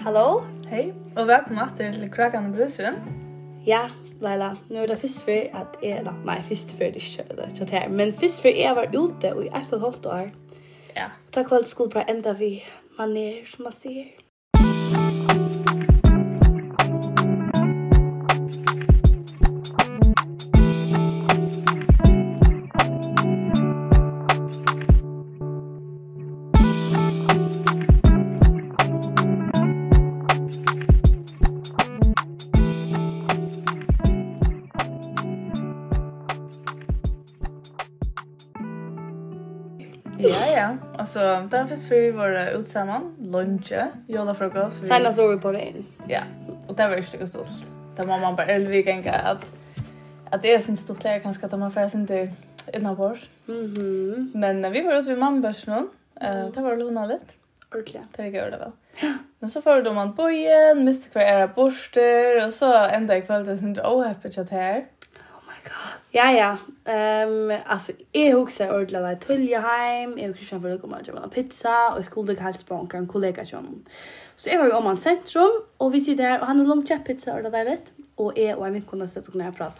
Hallå? Hej, och välkomna åter till Krakan och Brysren. Ja, Leila, nu er det først for at jeg, da, nei, først for det ikke, det ikke her, men først for jeg var ute og i ett og et halvt år. Ja. Takk for at skulle bare enda vi maner, som man sier. så där finns för våra utsamman, lunch, jolafrukost. Vi... Senast var vi på vägen. Ja, och det var ju lika stort. Där mamma bara Elvi gänga att att det är sin stort läge kanske att man får sin till innan vår. Mhm. Men Men vi var ute vid Mambers nu. Eh, det var lugna lite. Ordentligt. Det gör det väl. Ja. Men så får då man bojen, miste kvar era borster och så ända ikväll det är inte ohappigt chat här. Ja, ja. Um, alltså, jag huxar ordentligt att tulja hem. Jag och Christian ville komma och köpa en pizza. Och jeg skulle helst på en kollega som Så jag var ju om han sentrum. Och vi sitter her, och han har långt kjøpt pizza och det där vet. Och jeg och en vinkon har sett och när jag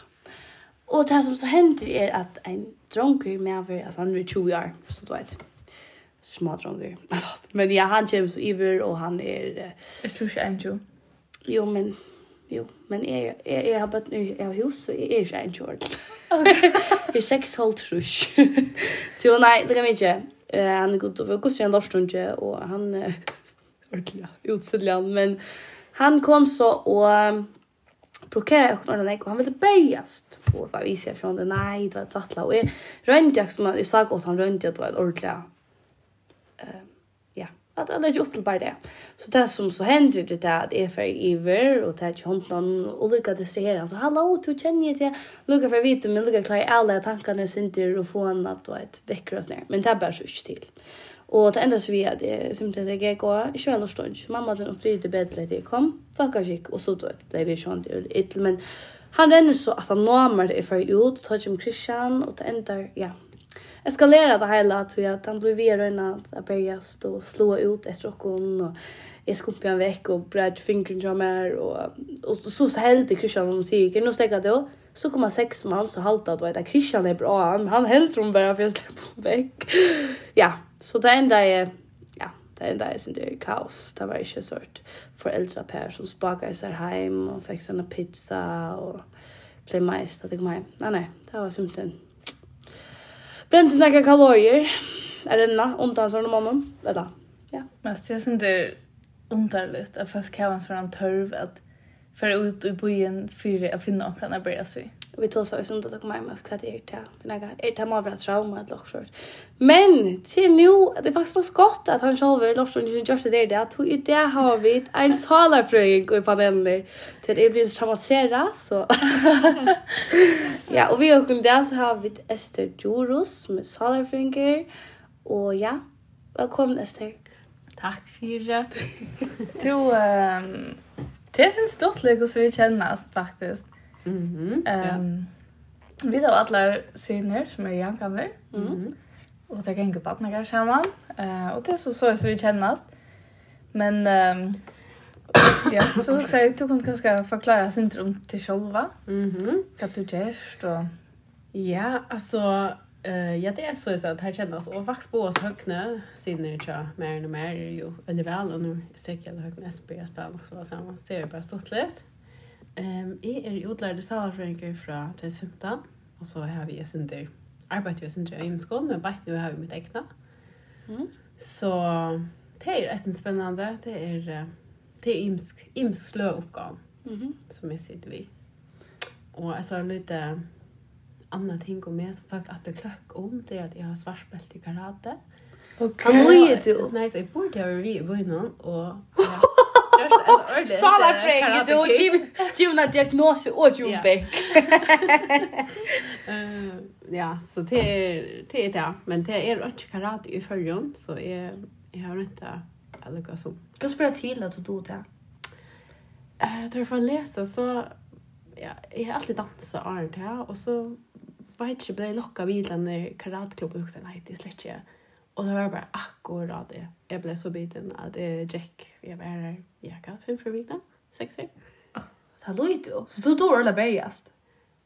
Og Och det som så hender är att en dronker med över, alltså han är 20 år, så du vet. Små dronker. men ja, han kommer så iver och han är... Jag tror inte 21. Jo, men Jo, men jeg, jeg, jeg har bøtt nu, jeg har hus, så jeg er ikke en kjord. Jeg er seks halv trus. Så nei, det kan vi ikke. Uh, han er god, og vi går en lorstunge, og han, ordentlig, uh, han, men han kom så og prokera jag kunde nej och han ville bäjast på vad vi ser från det nej det var tattla och rönt jag som jag sa åt han rönt jag det var ordentligt eh att alla ju opp til bare det. Så det som så hender det där att är för iver og det er ikke hånden någon olika distraherer. så hallo, du känner ju det lucka för vite, men lucka klar alla tankarna synter och få en att vet vekker oss ner men det er bare så ikke til. Og det enda så vi att det simpelt att jag går i kväll och stund. Mamma den upp bedre til jeg kom. Fuckar gick og så då blev vi sånn sjönt ut men han renner så at han når meg det for ut, tar ikke om Christian, og det enda, ja, eskalera det hela tror jag att han blev vidare röna att börja stå och slå ut efter och hon och jag skumpade han veck och bröt fingren till mig och, och så så hällde Christian om sig nu stäckte jag så kom han sex man så halta att veta Christian är bra. Han han hällde hon bara för jag släppte på ja så det enda är ja det enda är sin det är kaos. Det var inte sort föräldrapär som spakade sig hem och fick sina pizza och blev majs att det kom hem nej nej det var simpelthen brände några kalorier. Är det nå undan sån mannen? Vänta. Ja. Men jag syns det underligt att fast kan man sån törv att för ut i byen för att finna upp den här börjar sig vi tog så som det kommer med att det är det. Men jag är det mer av trauma att lock Men till nu det var så gott att han själv är lock short inte just det där. att i det har vi en salarfröing i panelen till det blir så traumatiserat så. ja, och vi har kommit där så har vi Esther Juros med salarfröingar och ja, välkommen Esther. Tack för det. Du, ehm det syns stort lyckas vi kännas faktiskt. Mhm. Ehm vi har alla syner som är jankander. Mm. Och det gänger på att samman. Eh och det är så så som vi kännas. Men ehm ja, så också jag tog hon kanske förklara syndrom till själva. Mhm. Mm vad du gest och Ja, alltså Eh ja det är så så att här kännas och vax på oss högna sinne tja mer och mer ju eller väl och nu är säkert högna spelar spelar också vad samma det är bara stort lätt. Ehm är er utlærd salarfrøyngur fra 2015, och så har vi Esinder, arbeidet vi Esinder i skolan men bara nu har vi mitt egna. Mm. Så det är eisen spännande. det er, det är imsk, imsk slø oppgave, mm som jeg sitter vi. Och jeg så litt anna ting om meg som folk att bli bekløkk om, det är att jag har svartbälte i karate. Okay. Han mye du? Nej, så jag borde ha varit være vi i bøynen, Sala Frank, du Jim Jimna diagnos och Jumbe. Eh ja, så det är det är det, men det är inte karate i förrjon så är jag har inte eller vad som. Kan spela till att du då det. Eh, jag för läsa så ja, jag har alltid dansat art här och så vet inte blev locka bilen när karateklubben också nej det släcker Och det var bara akkurat det. Jag blev så biten att det Jack, jag var här, jag kan fem för veckan, sex för. Ah, det låter ju. Så du då eller bergast.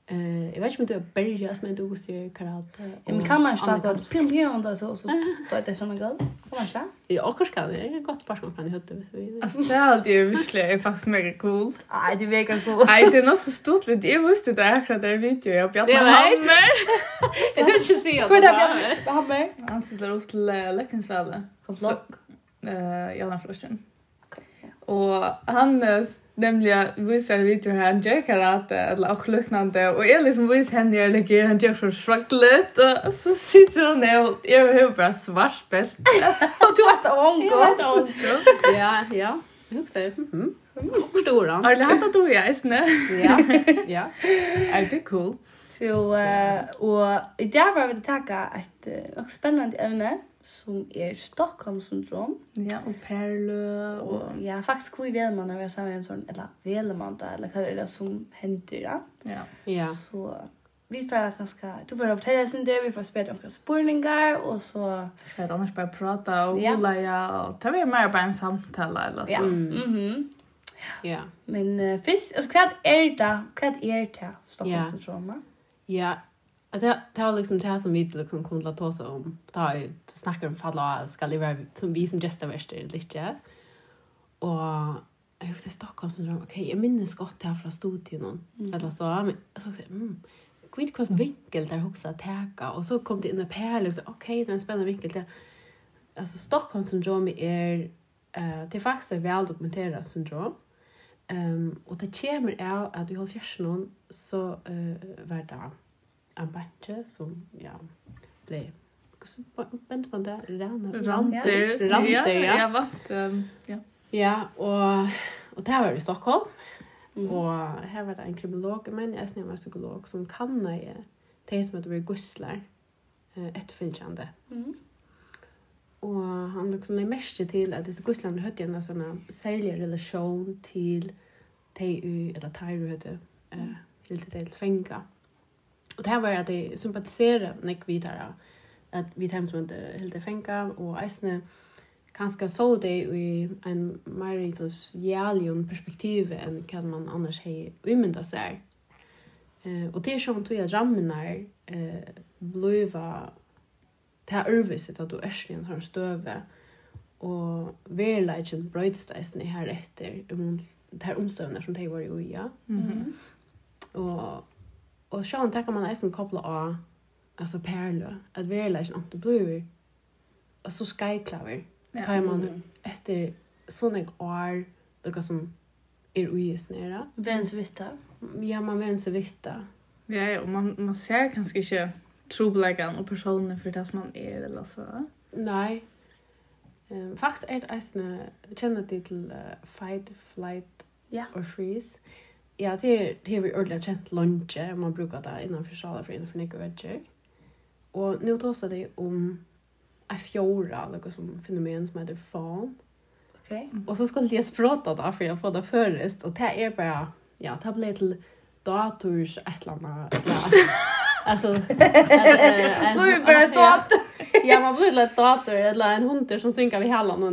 Eh, jag vet inte om du har börjat men du ser karate. Ja, men kan man starta att pilla och så så då är det som en gal. Kan man starta? Ja, och kanske kan det. är ett gott spörsmål kan i huvudet så vi. Alltså det är alltid verkligen är faktiskt mega cool. Nej, det är mega cool. Nej, det är nog så stort lite. Jag visste det här från där video jag på att man hammer. Jag tror inte se det. Vad hammer? Hammer. Han sitter upp till Läckensvälle. På flock. Eh, jag har flashen. Och han nämligen visar video hur han gör karate eller och liknande. Och jag liksom vis henne jag lägger han gör så svackligt. Och så sitter han där och jag har bara svart bält. Och du har stått onkel. Jag har onkel. Ja, ja. Jag säger, mhm. Och han? Har du hatt att du är snä? Ja. Ja. Er det cool? Så och i dag var vi att ta ett spännande ämne som er Stockholm-syndrom. Ja, og perle og... og... Ja, faktisk hvor vel man när sammen en sånn, eller vel man da, eller hva er det som hender da. Ja. ja. Så vi får ganske, du får fortelle sin det, vi får spørre noen spørninger, og så... Så er det annars bare prata og ja. ja, og ta vi mer bare en samtale, eller så. Ja, mhm. Mm ja. Men uh, først, altså hva er det, hva er det Stockholm syndrom? Ja Att det det var liksom det här som vi liksom kom att ta oss om. Ta ju snackar om falla ska leva som vi som gäster värst lite. Och jag husar Stockholm så okej, okay, jag minns gott här från studion mm. eller så men så mm kvitt kvar vinkel där också att täcka och så kom det in en pärl liksom så okej, det är en spännande vinkel där. Alltså Stockholm syndrom är eh det är faktiskt ett väl dokumenterat syndrom. Ehm um, och det kommer är att du har fjärsen så eh uh, var det en bättre som ja, blev Vänta på det, ranter. Ranter, ja. Ja, vatten. Ja. ja, og, og det var i Stockholm. Mm. Og her var det en kriminolog, men jag är en psykolog, som kan det som heter vi gusslar efterföljande. Mm. Og han liksom er mest til at disse guslene gusslarna hade en sån särlig relation till te eller tajru hade eh, helt til fänga. Mm Och det här var att det sympatiserar när vi där att vi tar som inte helt fänka och äsna kanske så det i en mer så jävligen perspektiv än kan man annars hej umynda sig. Eh och det är som tror jag ramnar eh blöva det här överset att du är i en stöve och verligen brödstäsen i här efter om det här omstövnar som det var i uja. Mm. Och og sjøen der kan man nesten koppla av altså perle, at vi er ikke noe, det blir så skyklaver, ja, tar man etter sånne år, noe som er uges nere. Vens vitta. Ja, man vens vitta. Ja, ja, og man, man ser kanskje ikke trobleggene og personene for det som man er, eller så. Nei. Um, faktisk er det eisende, kjenner de til uh, fight, flight ja. or freeze. Ja Ja, det er, det er vi ordentlig kjent lunge, man bruker det innenfor sjaler for innenfor nikker vegger. Og nå tåser det om en fjorda, noe som fenomen som heter faen. Okej. Og så skulle jeg språta da, for jeg får det først, og det er bare, ja, det ble til dators et eller annet, ja. Alltså då är bara ett dator. Ja, man blir ett dator eller en hund som synkar vid hallan och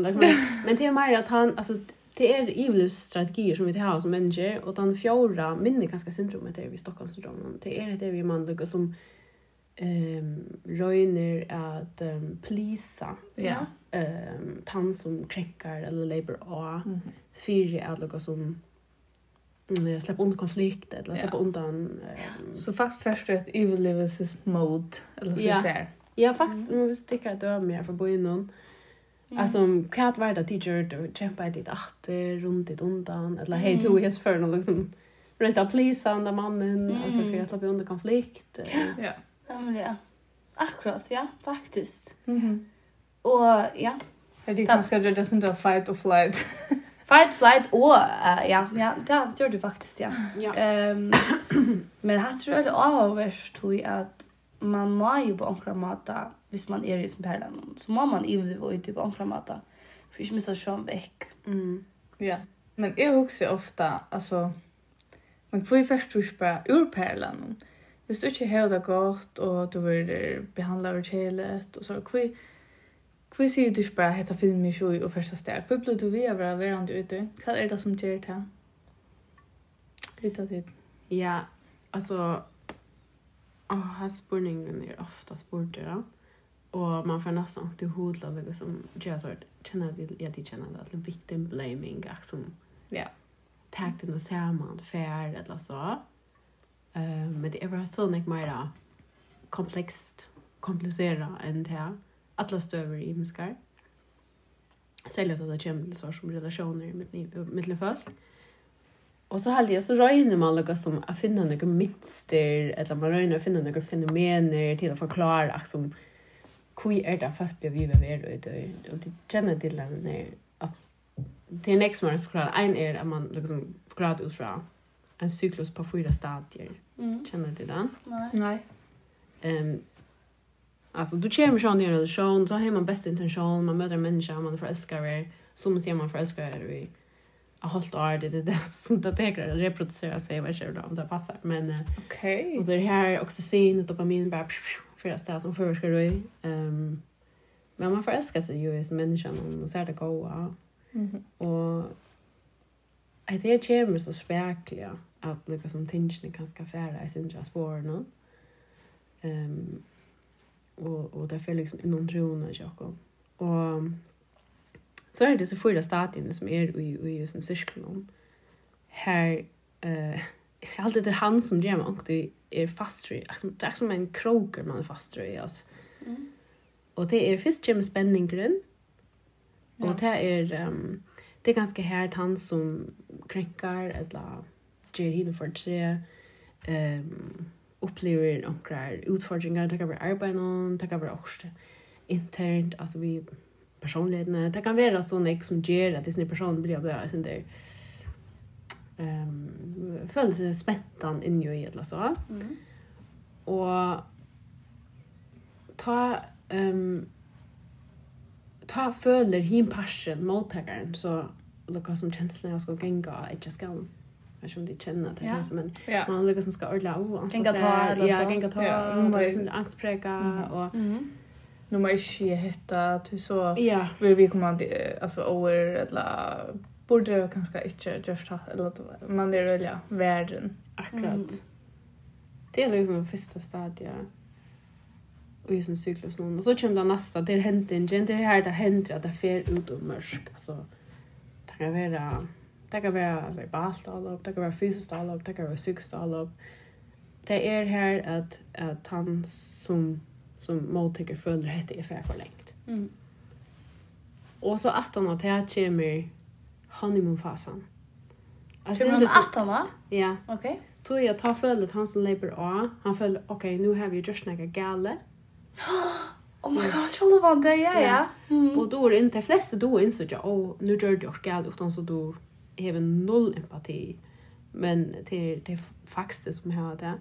Men det är mer att han alltså det är ivrigstrategier som vi har som människor och den fjärde minne ganska syndromet är vi Stockholmssyndromet. Det är det vi man lukar som ehm röjner att um, plisa. Ja. Ehm tant som kränkar eller labor a mm. fyra att lukar som mm, släppa undan konflikt eller släppa undan um, så fast först ett överlevelses mode eller så ja. ser. Ja, faktiskt mm. man vill sticka mer för bojen någon. Alltså kvart var det teacher då kämpa dit åter runt dit undan eller hej to his för någon liksom rent att please andra mannen alltså för att slippa under konflikt. Ja. Ja men ja. Akkurat ja, faktiskt. Mhm. Och ja. Det kanske det det inte fight or flight. Fight, flight og uh, ja, ja, det gjør du faktisk, ja. ja. Um, men jeg tror det er avhverst tog at man må jo på omkring måte hvis man är i som perlan så må man ju vara typ på andra mata för jag missa sjön veck. Mm. Ja. Men jeg husker ofta alltså man får ju först tror bare ur perlan. Det står inte helt gott och du blir det behandlar över kelet och så kvi Hva sier du bare heta film i sjö och första steg. Hva blir du vi över varandra ute. Hva er det som gjør det? Lite tid. Ja, alltså Oh, här spurningen är ofta spurter då. Och man får nästan till hodla vilket som jag så känner det jag det känner att det victim blaming och som ja tag den och samman fair eller så. Eh men det är bara så mycket mer komplext komplicera än det här. Alla stöver i muskar. Sälja det kommer så som relationer med med folk. Och så hade jag så röjde man lukka som att finna några minster eller man röjde att finna några fenomener till att förklara som kui er det folk blir vi ved og det og det kjenner til den der altså det er som man förklarar en är att man liksom förklarar ut från en cyklus på fyra stadier. Mm. Känner du den? Nej. Ehm um, alltså du kommer ju ner i relation så har man bästa intention, man möter en människa man förälskar er, som ser man förälskar er i a halt år det det som det tänker reproducera sig vad kör då om det passar men okej okay. och det här oxytocin och dopamin bara psh, att det som förskar du ehm men man förälskar sig ju som människan och ser det goa. Mm. Och att det kommer så spärkliga att lika som tingen kan ska färra i Centralas War nu. Ehm och och det därför liksom inom och jag Och så är det så fyra stadierna som är i i just en. Här eh uh, allt det han som gör mig och det är fast i det är som en kroker man är fast i alltså. Mm. Och det är först Jim spänning. Ja. Och det är um, det är ganska här han som kränkar eller ger hin för tre ehm um, upplever några utfordringar det kan vara arbete någon det kan vara också internt alltså vi personligheten det kan vara så ex som ger att det sin person blir bara sen där ehm um, føler seg spentan inni i eller så. Mm. Og ta um, ta føler hin passion mottagaren så lukka som känslan jag ska gänga inte ska Jag vet inte känna de känner det här, men ja. man lyckas som ska ordla av. Oh, gänga ta eller så. Gänga ta. Ja, och liksom angstpräga mm. och... Mm. Nu må jag inte hitta till så... Ja. Vill vi komma till, alltså, over eller borde jag kanske inte just ha eller man är väl ja världen akkurat. Mm. det är liksom första stadiet och just en cyklus någon och så kommer det nästa det händer en det här det händer att det fer ut och mörsk alltså det kan vara det kan vara verbalt allop det kan vara fysiskt allop det kan vara psykiskt allop det är här att att han som som mottaker följer heter är för för mm. och så att han att här kommer honeymoon-fasen. Alltså inte så... va? Ja. Okej. Tog jag tar följt han som leper av. Han följde, okej, okay, nu har vi gjort några gale. Oh my god, så var det, ja, ja. Mm. Och då är inte, de flesta då insåg jag, åh, nu gör jag gale, utan så då har noll empati. Men det är, det är faktiskt det som har det.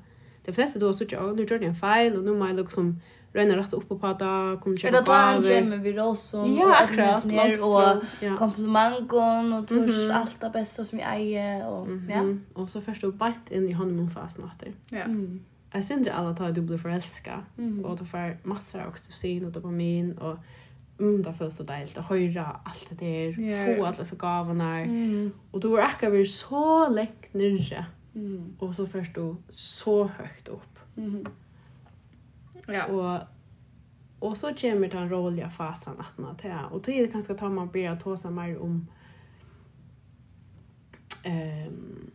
De flesta då såg jag, åh, nu gör det en fejl, och nu må jag liksom röna rätt upp på prata kommer köpa Är det då han kommer vi då som ja, akkurat ner och ja. komplimangon och tors mm -hmm. allt det bästa som jag äger och mm -hmm. ja. Och så först upp bajt in i honom fast natter. Ja. Mm. Jag syns inte alla tar du blir förälska mm. och då får massor av oxytocin och dopamin och mm, det føles så deilig å høre alt det der, yeah. få alle disse gavene her. Mm. Og du er akkurat vært så lengt nyrre, mm. og så først du så høyt opp. Mm. Ja. Och och så kommer den roliga fasen att man tar och då är det kanske tar man börja ta sig mer om ehm um,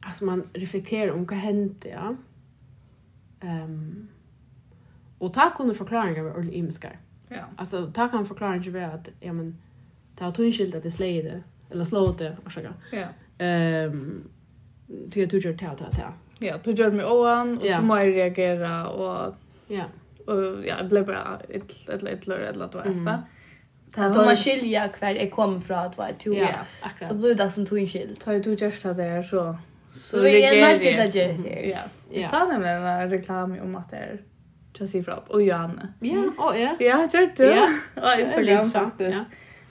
alltså man reflekterar om vad hände ja. Ehm um, och ta kunde förklaringar över ordentligt imskar. Ja. Alltså ta kan förklaringar vara att ja men det har tunskilt att det släde eller slåte ursäkta. Ja. Ehm um, tycker jag gör det tar tar ja, du mig oan och ja. så må jag reagera och ja, Och ja, jag blev bara ett ett ett lör eller annet, mm. vet det. Ta ta man skilja kvar är kommer från att vara två. Ja, akkurat. Så blir det som två skild. Ta ju just det där så så vi är märkligt att göra det. Ja. Jag sa det med en reklam om att det är Chelsea Frapp och Johanne. Ja, och ja. Ja, jag tror det. Ja, och Instagram faktiskt.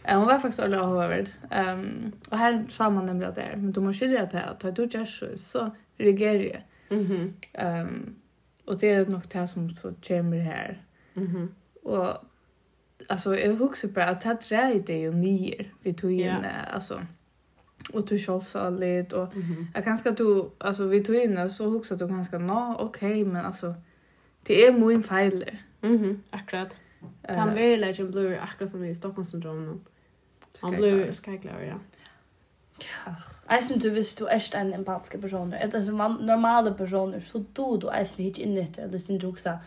Ja, hon var faktiskt ordentligt avhörd. Um, och här sa man nämligen att det är, men du måste skilja till att ta ett utgärs så regerie. Mhm. Ehm um, och det är nog det som så kommer här. Mhm. Och alltså jag huxar på att det här är det ju nier vi tog in yeah. alltså och du själv så lite och mm -hmm. jag kanske du alltså vi tog in så huxar du ganska nå okej okay, men alltså det är min fel. Mhm. Mm akkurat. Han uh, vill lägga en blur akkurat som i Stockholmssyndromet. Han blir skräcklar ja. Ja. Eisen du visst du echt en empatisk person, eller som normale personer, så du du eisen ikke in etter, eller sin du også,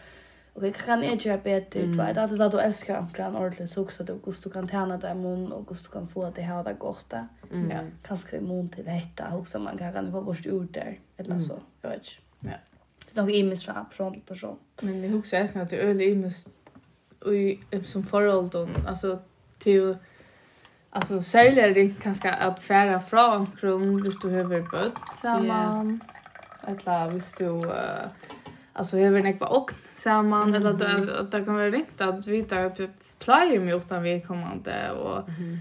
Okay, hva kan jeg gjøre bedre, du vet, at du da du elsker omkring ordentlig, så også du, hvordan du kan tjene deg immun, og hvordan du kan få det her det da. Mm. Ja, kanskje immun til dette, og så man kan få vårt ord der, eller så, jeg vet. Ja. Det er noe imens fra person til person. Men vi husker eisen at det er i mest og som forhold, altså, til Alltså särskilt är det kanske att färra från kron hvis du behöver bud samman. Yeah. Eller hvis du uh, alltså behöver en ekva och samman eller att, att, att det kan vara riktigt att vita att du klarar mig utan vi kommande och mm.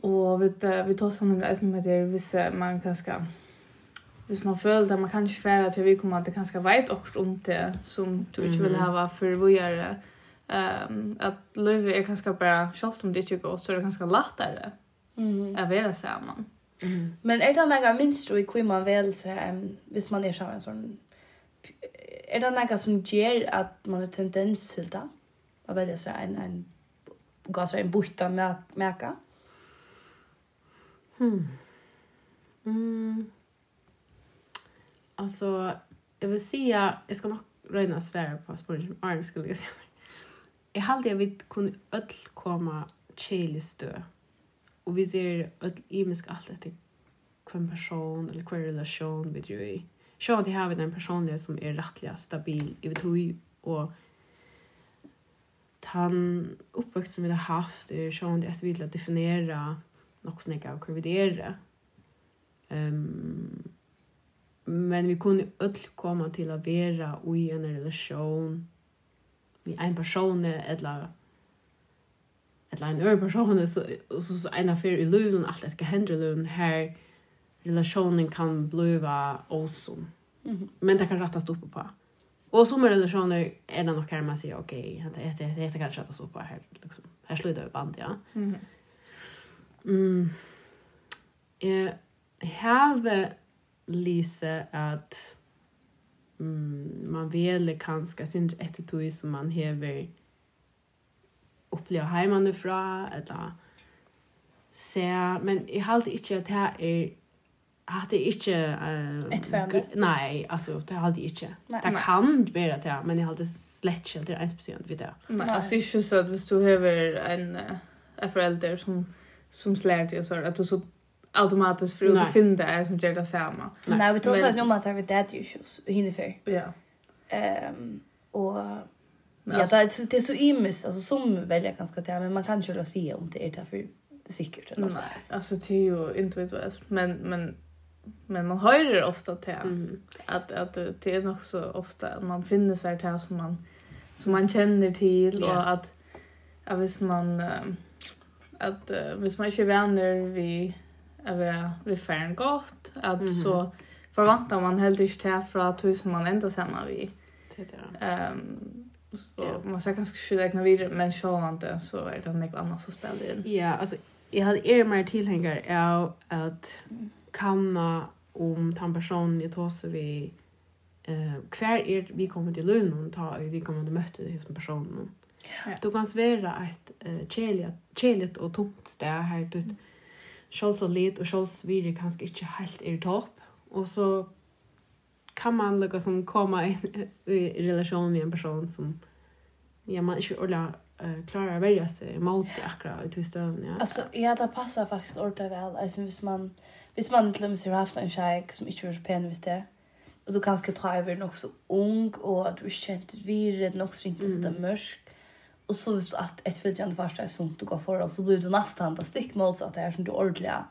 och vet vi tar såna där som heter vissa man kanske hvis man føler at man kan ikke fære til vi kommer at det kanskje vet også om det som du ikke vil ha for å gjøre um, at livet er kanskje bare, selv om det ikke er godt, så är det ganska lättare mm. å være sammen. Mm. Men är det några minst i hur man väl så här, um, hvis man är samman sån är det några som ger att man har tendens till det? Att välja så här, en, en gasar en borta märka. Hmm. Mm. Alltså, jag vill säga, jag ska nog röna svära på spåren som arm skulle jag säga jeg halte jeg vet kun öll komma kjelig stø. Og vi ser öll imisk alt etter hver person eller hver relasjon vi driver i. Så at jeg har den personlige som er rettelig stabil i vet hui og han uppväxt som vi har haft är så att jag vill att definiera något snäcka och kurvidera. Um, men vi kunde öll komma till att vara i en relation vi en person eller eller en över person så så, så en affär i luven allt det kan hända luven här relationen kan bliva awesome. Mm -hmm. Men det kan rattas upp på. Och som relationer är det nog här man säger okej, okay, det det det kan rattas upp på här liksom. Här slutar vi band, ja. Mm. Mm. Eh, have Lisa att mm, man väljer kanske sin ett tog som man hever uppleva hemma fra, eller se men jag har alltid inte att det är att det inte uh, ett nej alltså det har alltid inte. Det kan vara det men jag har alltid slett inte ens speciellt vid det nej alltså inte så att hvis du har en en förälder som som slår dig så att du så automatiskt för att finna det som gör det samma. Nej, vi tog oss om att det är dad issues hinner för. Ja. Ehm och ja, det är det är så immist alltså som väljer ganska det men man kan ju då se om det är därför för säkert eller så. Nej, alltså det är ju individuellt. men men men man hör det ofta till mm. att att det är nog så ofta att man finner sig till som man som man känner till yeah. och att att hvis man att uh, hvis man inte är vänner vi över vi färn gott att mm -hmm. så förväntar man helt inte här från som man ända sen när vi ehm um, så yeah. man ska kanske skjuta egna vidare men så inte så är det något annat som spelar in. Ja, yeah, alltså jag hade är mer tillhängare av att kanna om den personen jag tar sig vi eh kvar är vi kommer till lön och ta vi kommer att möta den som personen. Ja. Du kan svära ett eh chelet chelet och tomt där här du mm sjåls så lid og sjåls vire kanskje ikke helt i topp. Og så kan man lukka som komme i, i relasjon med en person som ja, man ikke ordentlig uh, klarar att välja sig mot det akkurat i tystövn. Ja. Alltså, ja, det passar faktiskt ordentligt väl. Alltså, hvis man, hvis man till och med har haft en tjej som inte är så pen vid det, och du kanske tar över nog så ung och att du inte känt vid det, den inte mm. så där mörk. Och så visst att ett följande första är sånt du går för så blir du nästan där stick mot så att det är som du ordliga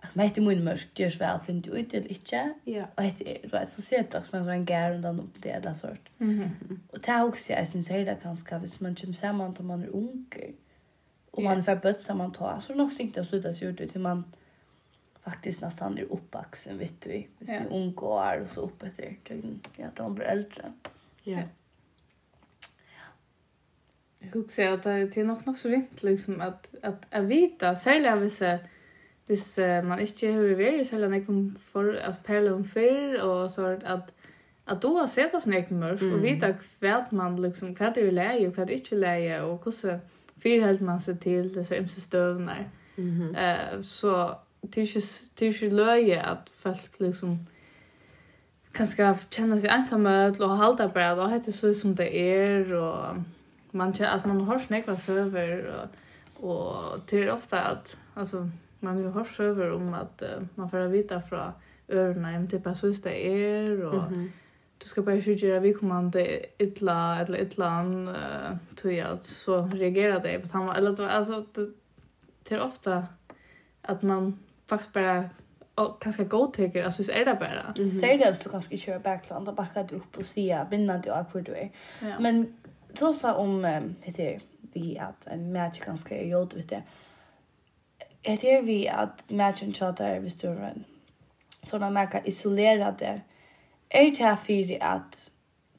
Alltså, mig till mun mörk görs väl finner du ut eller inte. Ja. Och det du vet så ser det också med en gär och den upp det där sort. Mhm. Och det är också jag syns det kanske hvis man kommer samman om man är ung och man får bött samman ta så något stinkt att sluta sig ut till man faktiskt nästan är uppvuxen vet vi. Vi är ung och är så uppe till ja, de blir äldre. Ja. Jag husar att det är nog nog så rent liksom att att att vita att sälja vissa hvis uh, man inte har vært selv om jeg kom for at perle om för och så att att då har sett oss nekt mørk, mm. og vite man liksom, hva det er leie, og hva det ikke er leie, og hvordan fyrhelt man seg till disse ymse støvner. Mm -hmm. uh, så det tills ikke att at folk liksom kan känna sig ensamma och hålla bara då heter hette så som det är och man känner alltså man har snäckla server och, och det är ofta att alltså man ju har server om att uh, man får vita från örna hem till så det är och mm -hmm. du ska bara skjuta vi kommande illa eller illa uh, tror jag så reagerar det på att han var eller alltså det, det är ofta att man faktiskt bara och ganska god taker alltså så är det bara. Mm -hmm. Säg det att du kanske kör backland och backar du upp och se vinnande du akkur du är. Ja. Men tosa om heter vi att en match ganska är gjort vet det. Heter vi att matchen chatar vi står en såna märka isolerade är det här för att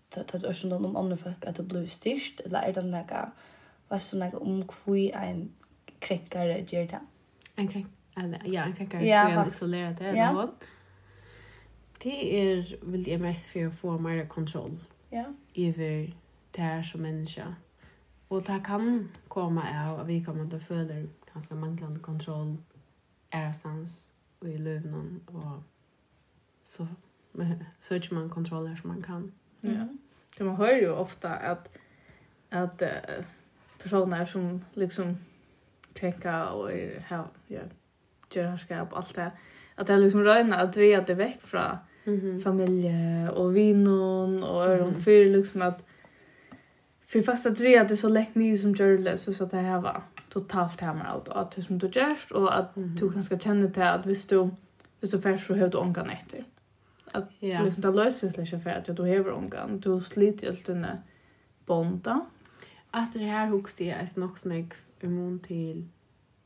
ta ta oss om andra folk att det blir styrst eller är det några vad så några om kvui en kränkare gör det. En kränk eller ja en kränkare ja, isolerad det ja. något. Det är vill jag mest för att få mer kontroll. Ja. Över där som människa. Och det kan komma av att vi kommer att följa ganska manglande kontroll, ärasans och i lövnen och så söker man kontroller som man kan. Mm. Ja. Det man hör ju ofta att att uh, personer som liksom kränka och är här ja, gör härskap allt det att det är liksom röna att dreja det väck från mm -hmm. familje och vinon och öron mm -hmm. för liksom att För fast att det är så lätt ni som gör så så att det här var totalt hemma allt och att du som du gör och att du kanske känner till att visst du visst du färs så hur du ångan efter. Att yeah. liksom det löses lite för att du har ångan. Du sliter ju alltid när bonda. Att det här huxar jag är nog snägg immun till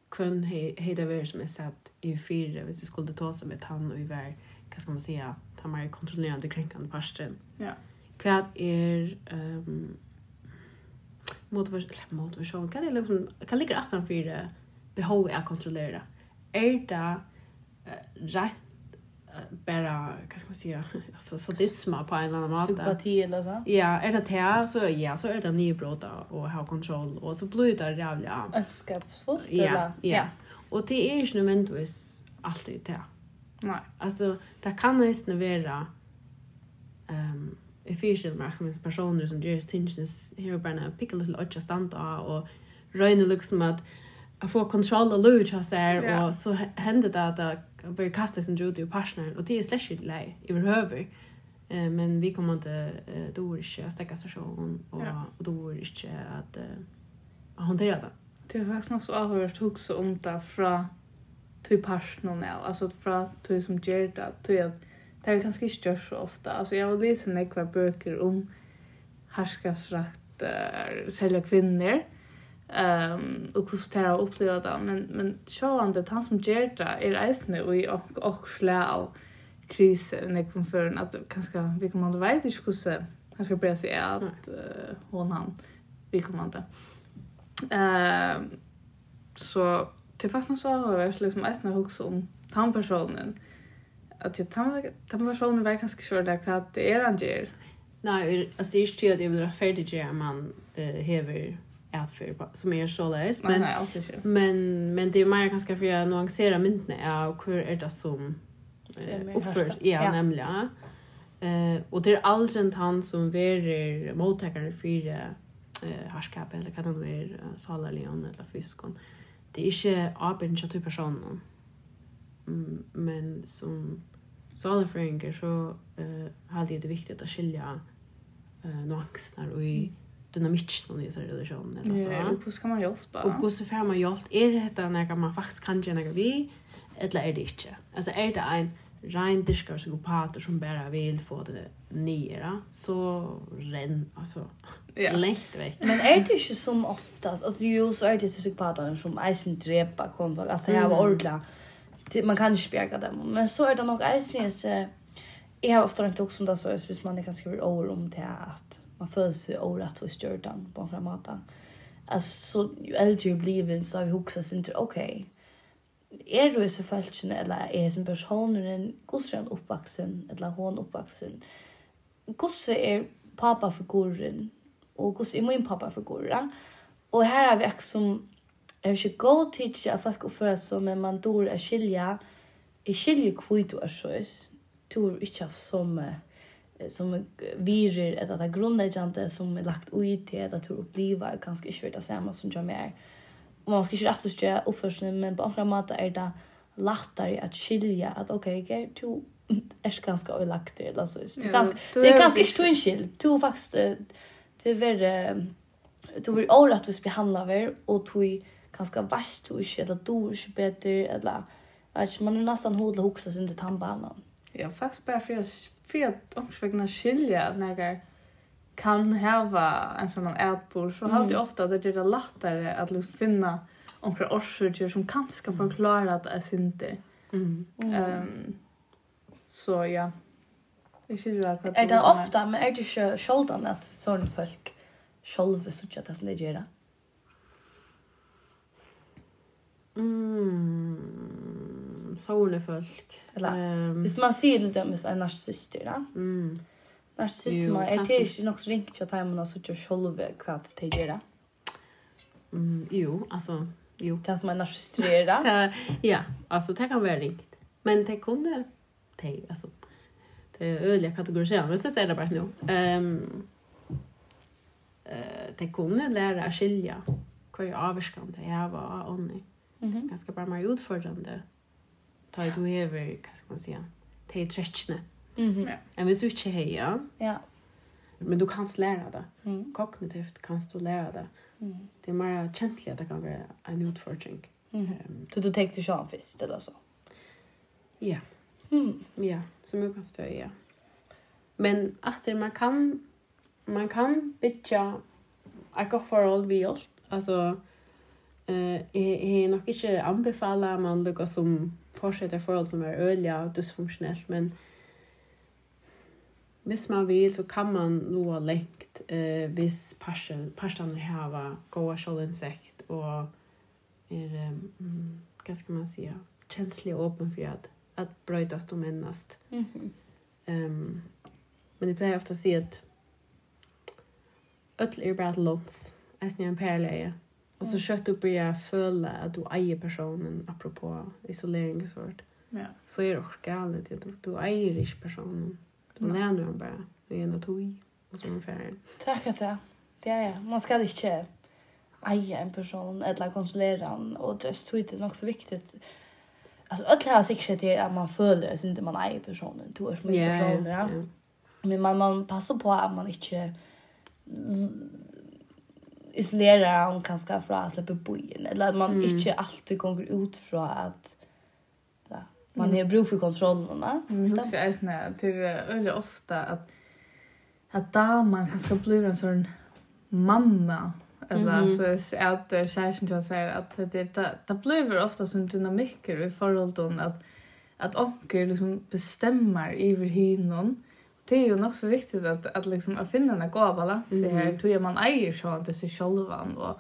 kvön hejda vär som är satt i fyra hvis det skulle ta sig med han och i vär vad ska man säga ta mer kontrollerande kränkande parsten. Ja. Kvad är ehm motivation motivation kan det liksom kan ligga åttan för det behov är kontrollera är det rätt bara vad ska man säga alltså sadisma på en annan måte? Sympati eller så? Ja är det det så ja så är det nybrott och ha kontroll och så blir det jävla önskapsfullt ja ja. Och det är ju nödvändigtvis alltid det. Nej alltså det kan nästan vara ehm um, jag fyrställer mig som personer som deras bare här litt picka lite och stanta och röna liksom at att få kontroll och lugg har så här och så hände det att jag började kasta sin jord i partnern och det är slash inte läge överhuvud eh men vi kommer inte då inte att stäcka så och och då inte att hantera det. Det er faktisk faktiskt så avhørt også om det fra från till partnern altså fra till som gjør det till att det har vi kanskje ikke gjort så ofte. Altså, jeg har lyst til nekva bøker om herskapsrakt, uh, selja kvinner, um, og hvordan det har opplevd det. Men, men sjåan det, han som gjør det, er eisende og i og, og slä av krise under føren, at kanskje vi kommer til å vite ikke hvordan han skal bli seg at uh, hon han vi kommer til. Uh, så det er faktisk noe så avhørt, liksom eisende hos om han personen, att jag tar tar personen var kanske kör där att det är han ger. Nej, alltså det är ju att det vill rättfärdiga man hever ätför för som är så läs men nej, alltså inte. Men men det är mer ganska för att nuansera myntene ja hur är det som uppför ja nämligen. Eh och det är aldrig han som verer mottagare för eh harskap eller kan det vara är salarlion eller fiskon. Det är inte abincha till personen men som salafränker så eh hade det viktigt att skilja eh nuanserna och i dynamiken i så relation eller så. Ja, hur ska man hjälpa? Och hvordan får man hjälpa? Är det noe när man faktiskt kan känna vi eller är det inte? Alltså er det en rein diskar psykopater som bara vill få det nere så renn alltså ja. lengt vekk. Men är det inte som oftast alltså ju så är det psykopater som eisen sin kom, kommer att det här var ordla man kan inte bjärga dem. Men så är det nog ens jag har ofta inte också om det så hvis man kan skriva ord om det att man föds sig orätt och stört på en måte. Alltså ju äldre jag blir så har vi också till okej. Är du så falsken eller är som personen gosran uppvuxen eller hon uppvuxen? Gosse är pappa för gorren och gosse är min pappa för gorra. Och här har vi också som Jeg vil ikke gå til at folk oppfører seg men man dår er skilja. Jeg skiljer hvor du er sjøs. Du er ikke av som som virer et av det grunnleggende som er lagt ut til at du opplever og kanskje ikke det samme som jeg mer. Og man skal ikke rett og slett oppførselen, men på andre måter er det lättare att skilja att okej, okay, okay, du är ganska överlagt det alltså. Det är ganska det är ganska stor skill. Du faktiskt det är väl du blir orättvist behandlad och du kanske vast du inte eller du inte bättre eller att man är nästan hodla huxa sin under tandbanan. Ja, faktiskt bara för att för att också kunna skilja att när kan hava en sån här ätbor så har det ofta att det är lättare att liksom finna några orsaker som kanske förklara att det är synder. Mm. Um, så ja. Jag skiljer att det är det ofta men är det inte självdan att sådana folk själva så det som det gör? Mm, såna folk. Eller, um, hvis man sier til dem er narsissister, da? Mm. Narcissisme er det ikke nok så ringt til at man har suttet selv hva det gjør? Mm, jo, altså, jo. Det som er narsissister gjør det? ja, altså, det kan være ringt. Men det kunne, det, altså, det er øyelige kategoriserer, men så ser det bare nå. Um, uh, det kunne lære å skilje hva er avvarskan det er av ånden. -hmm. ganska bara mer utfordrande. Ta du över, vad ska man säga, ta i trätchne. Mm ja. Men hvis du inte heja, ja. men du kan lära det. Mm. Kognitivt kan du lära det. Mm. Det är mer känsligt att det kan vara en utfordring. Mm. Um, så du tänkte själv visst eller så? Ja. Mm. Ja, som jag kan stöja, ja. Men att man kan man kan bygga ett gott förhåll vid hjälp. Alltså, Eh, uh, är nog inte anbefalla man lukker som fortsätter forhold som er öliga og dysfunksjonelt, men hvis man vil, så kan man noe lengt eh, hvis parstene har gode skjoldinsekt og er, um, hva skal man si, kjenslig og åpen for at, at brøytast og mennast. Mm -hmm. um, men jeg pleier ofte å si at ødel er bare et låns, jeg snir en perleie, Och så kött upp börjar följa att du äger personen apropå isoleringsvård. Ja. Så är det också galet. Du, du äger inte personen. Du mm. lär den bara. Det är en tog. Och så är. Tack att det. Ja, ja. Man ska inte äga en person eller konsulera den. Och det är inte nog så viktigt. Alltså, öll det här säkert är att man följer så inte man äger personen. Du är som en person, ja. Men man, man passar på att man inte isolerar han kanske från att släppa bojen eller att man mm. inte alltid går ut från att ja, man mm. är bruk för kontrollen va. Men hur ska jag till ofta att att damen man kanske blir en sån mamma eller mm -hmm. så att kärsen jag säger att det det, det blir ofta som dynamiker i förhållanden att att onker liksom bestämmer över hinon. Mm det är ju nog så viktigt att att liksom att finna en god balans mm. här tror man äger så att det sig själva och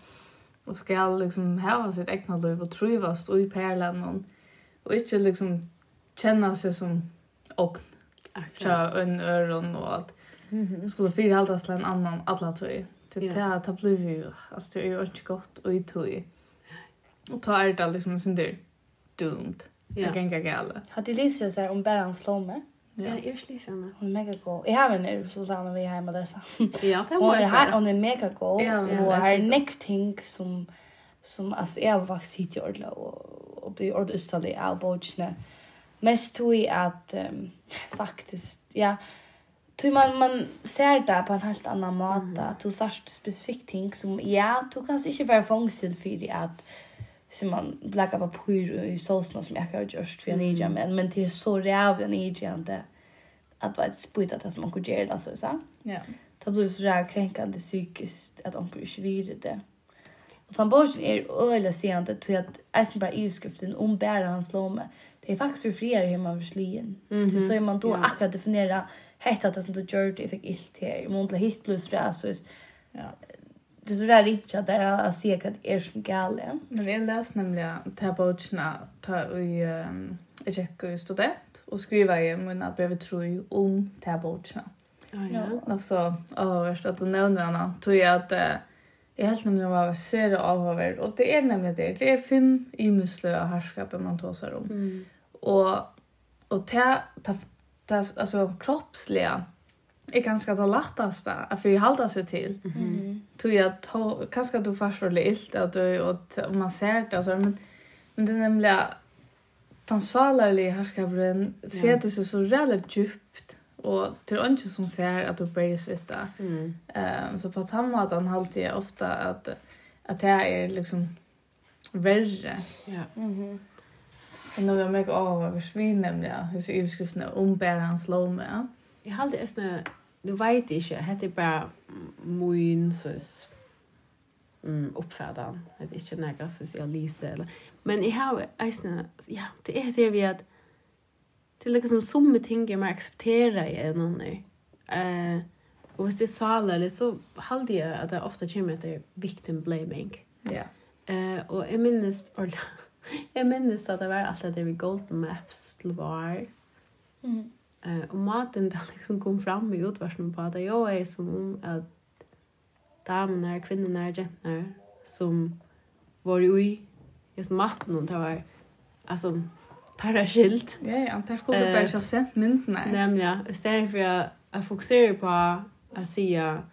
och ska liksom ha sitt egna liv och trivas och i perlan och inte liksom känna sig som och tja en öron och att mm -hmm. skulle fyra halta till en annan alla tog till det att ta blir ju alltså det är ju inte gott och i tog och ta är det liksom sin där doomed Ja. Jag kan inte gälla. Har du lyssnat så säga om bäran slår mig? Ja, jag är slis henne. Hon är mega god. Jag har en ur Susanna vi hemma dessa. Ja, det var det här. Hon är mega god. Ja, och här är nekting som, som alltså, jag har faktiskt hit i Ordla och, och det är Ordla Ustali i Albogsne. Mest tog jag att um, faktiskt, ja, Tui man, man ser det på en helt annan måte. Mm. Du sørst specifikt ting som, ja, du kan ikke være fångst for at som man lägger på pyr i såsen som jag har gjort för jag men men det är så räv jag niger att vara ett spyt det som man kunde göra alltså så. Ja. Det blir så där kränkande psykiskt att onkel inte vill det. Och han borgen är öliga seende till att Eisenberg i skriften om bära hans lomme. Det är faktiskt för fler hemma vid slien. Mm -hmm. Så är man då ja. akkurat definiera hetta det som du gjorde det fick ilt här. Om hon blir plus det så Ja det är så där inte att det är att se att det är så galet. Men jag läste nämligen tabotcherna ta i jag i student och skriver i min att jag tror om tabotcherna. Ja. Alltså, överst att nämna henne tror jag att Jag helt nämligen var ser av över och det är nämligen det. Det är fem i muslö och härskapen man tar om. Mm. Och och det ta alltså kroppsliga är ganska det lättaste att för hålla sig till. Mm. Tror jag att kanske du fast för lite att du och man ser det och så men men det är nämligen den salarliga härskaparen sätter sig så väldigt djupt och till inte som ser att du börjar svitta. Mm. Um, så på att han att han alltid ofta att att det är liksom värre. Ja. Mhm. Mm Men nu är jag mycket av vad vi svin nämligen. Det är ju om bär hans lov med. Mm. Jeg halte alltid æstene, du vet ikke, jeg heter bare min søs mm, oppfærdan. det er ikke når søs jeg lyser. Eller. Men jeg har æstene, ja, det er det vi at det er liksom som ting jeg må akseptere i en annen. Uh, og hvis det er saler litt, så halte jeg at det ofte kommer etter victim blaming. Ja. Yeah. Uh, og jeg minnes, jeg minnes at det var alt det vi Golden Maps til var. Mm Eh och maten där liksom kom fram i utvarsen på att jag är som om att damerna, kvinnorna, tjejerna som var i jeg som maten och det var alltså tarra skilt. Ja, ja, antar skulle du bara ha sett myndena. Nämligen, istället för att jag fokuserar på att säga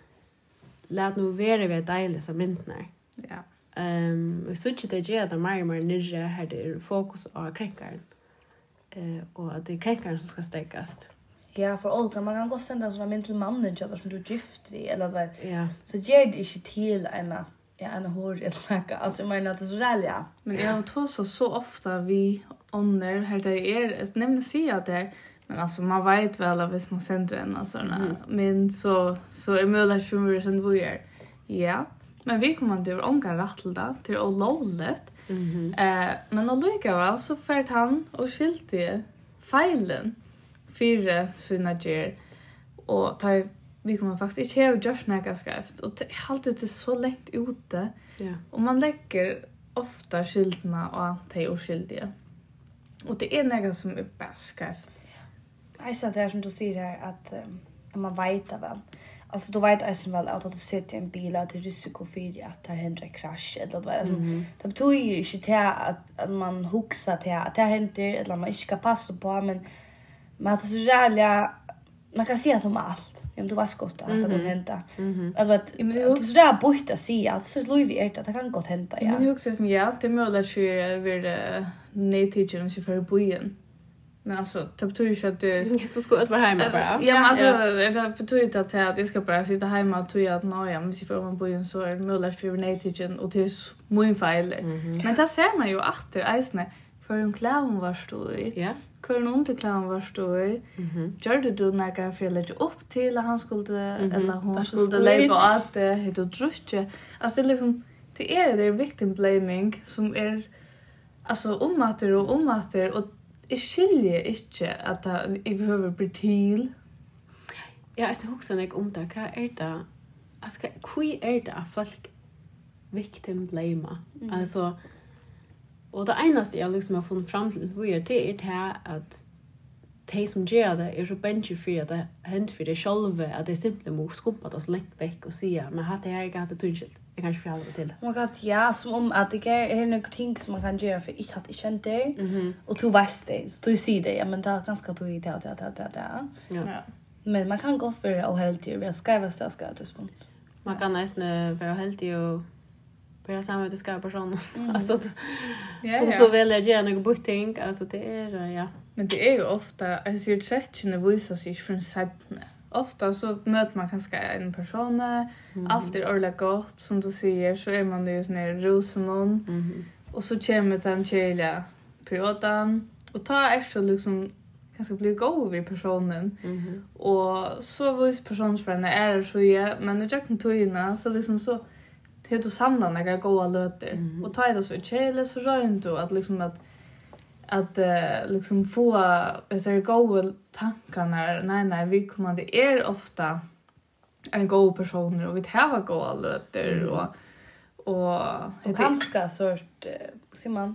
lät nu vara vid dejliga som myndena. Ja. Ehm, um, så tycker jag att det mer och mer nyrre här det är fokus på kränkaren eh och att det är kränkaren som ska stäckas. Ja, för Olga, man kan gå och sända såna mynd till mannen som du är gift vid, eller att ja. det ger det inte till en ja, en hår eller något. Alltså jag menar att det är så där, ja. Men jag har tagit så, så ofta vi ånder, här det är, nämligen säga att det är, Men alltså man vet väl att hvis man sänder en alltså mm. men så så är möjligt för mig sen vad gör. Ja. Men vi kommer inte över ångar rätt till det till. Mm -hmm. eh, men allikevel så fært han och skilte feilen fyra sina gjer. Ta vi kommer faktiskt inte ha just nekka skrift och det är alltid det så lätt ute. Ja. Och man lägger ofta skyldna och de uskyldige. Och det är nekka som är bäst skrift. Jag sa det här som du säger här att um, man vet av han. Alltså då vet jag väl att du sitter i en bil att det är risiko för att det händer en krasch eller att alltså det betyder ju inte till att att man huxar till att det händer eller man inte ska passa på men men att så jävla man kan se att om allt om du var skott att det kan hända. Alltså att det är så där bort att se att så slår vi är att det kan gott hända ja. Men hur också som ja det möjligt att vi är nej teacher om sig för bojen. Men alltså det betyder ju att det så ska jag vara hemma bara. Ja men alltså det betyder inte att jag ska bara sitta hemma och tog att nej jag får man mig på en så är det möjligt för en och till min file. Men där ser man ju att det är för en clown var stod i. Ja. För en ond var stod i. Gjorde du några för att lägga upp till att han skulle eller hon skulle lägga att det heter drutje. Alltså det är liksom det är det victim blaming som är alltså omater och omater och jeg skiljer ikke at det, jeg blir bli til. Ja, jeg husker ikke om det. Hva er det? Altså, hva er det at folk victim blame? Mm. Altså, og det eneste jeg liksom har funnet fram til hvor det er det at de som gjør det er så benskje for at det hender for det selv, at det simpelthen må skumpe det så lengt vekk og sier, men hatt det her ikke hatt det tunnskyld. Jag kanske får det till. Oh my god, ja, som om att det är några ting som man kan göra för att hade ich känt dig. Mhm. Och du vet det. Så du säger det. Ja, men det är ganska du det det det det det. Ja. Men man kan gå för och helt Vi Jag ska vara så ska jag just Man kan nästan vara helt till och börja samma du ska person. Mm. alltså yeah, som yeah. så väl är göra något butting alltså det är ja. Men det är ju ofta jag ser att det visar sig från sidan ofta så möter man kanske en person, mm. allt är ordentligt gott som du säger så är man ju sån här rosenon mm. och så kommer den kärliga perioden och ta efter liksom kanske bli god vid personen mm. och så vis personen för henne är det så ju men det jag kan ta så liksom så det du samlar några goda löter mm. och ta det så kärligt så rör inte att liksom att att uh, liksom få så här goda tankar nej nej vi kommer det är ofta en god person och vi har goda löter och och och ganska sort ser man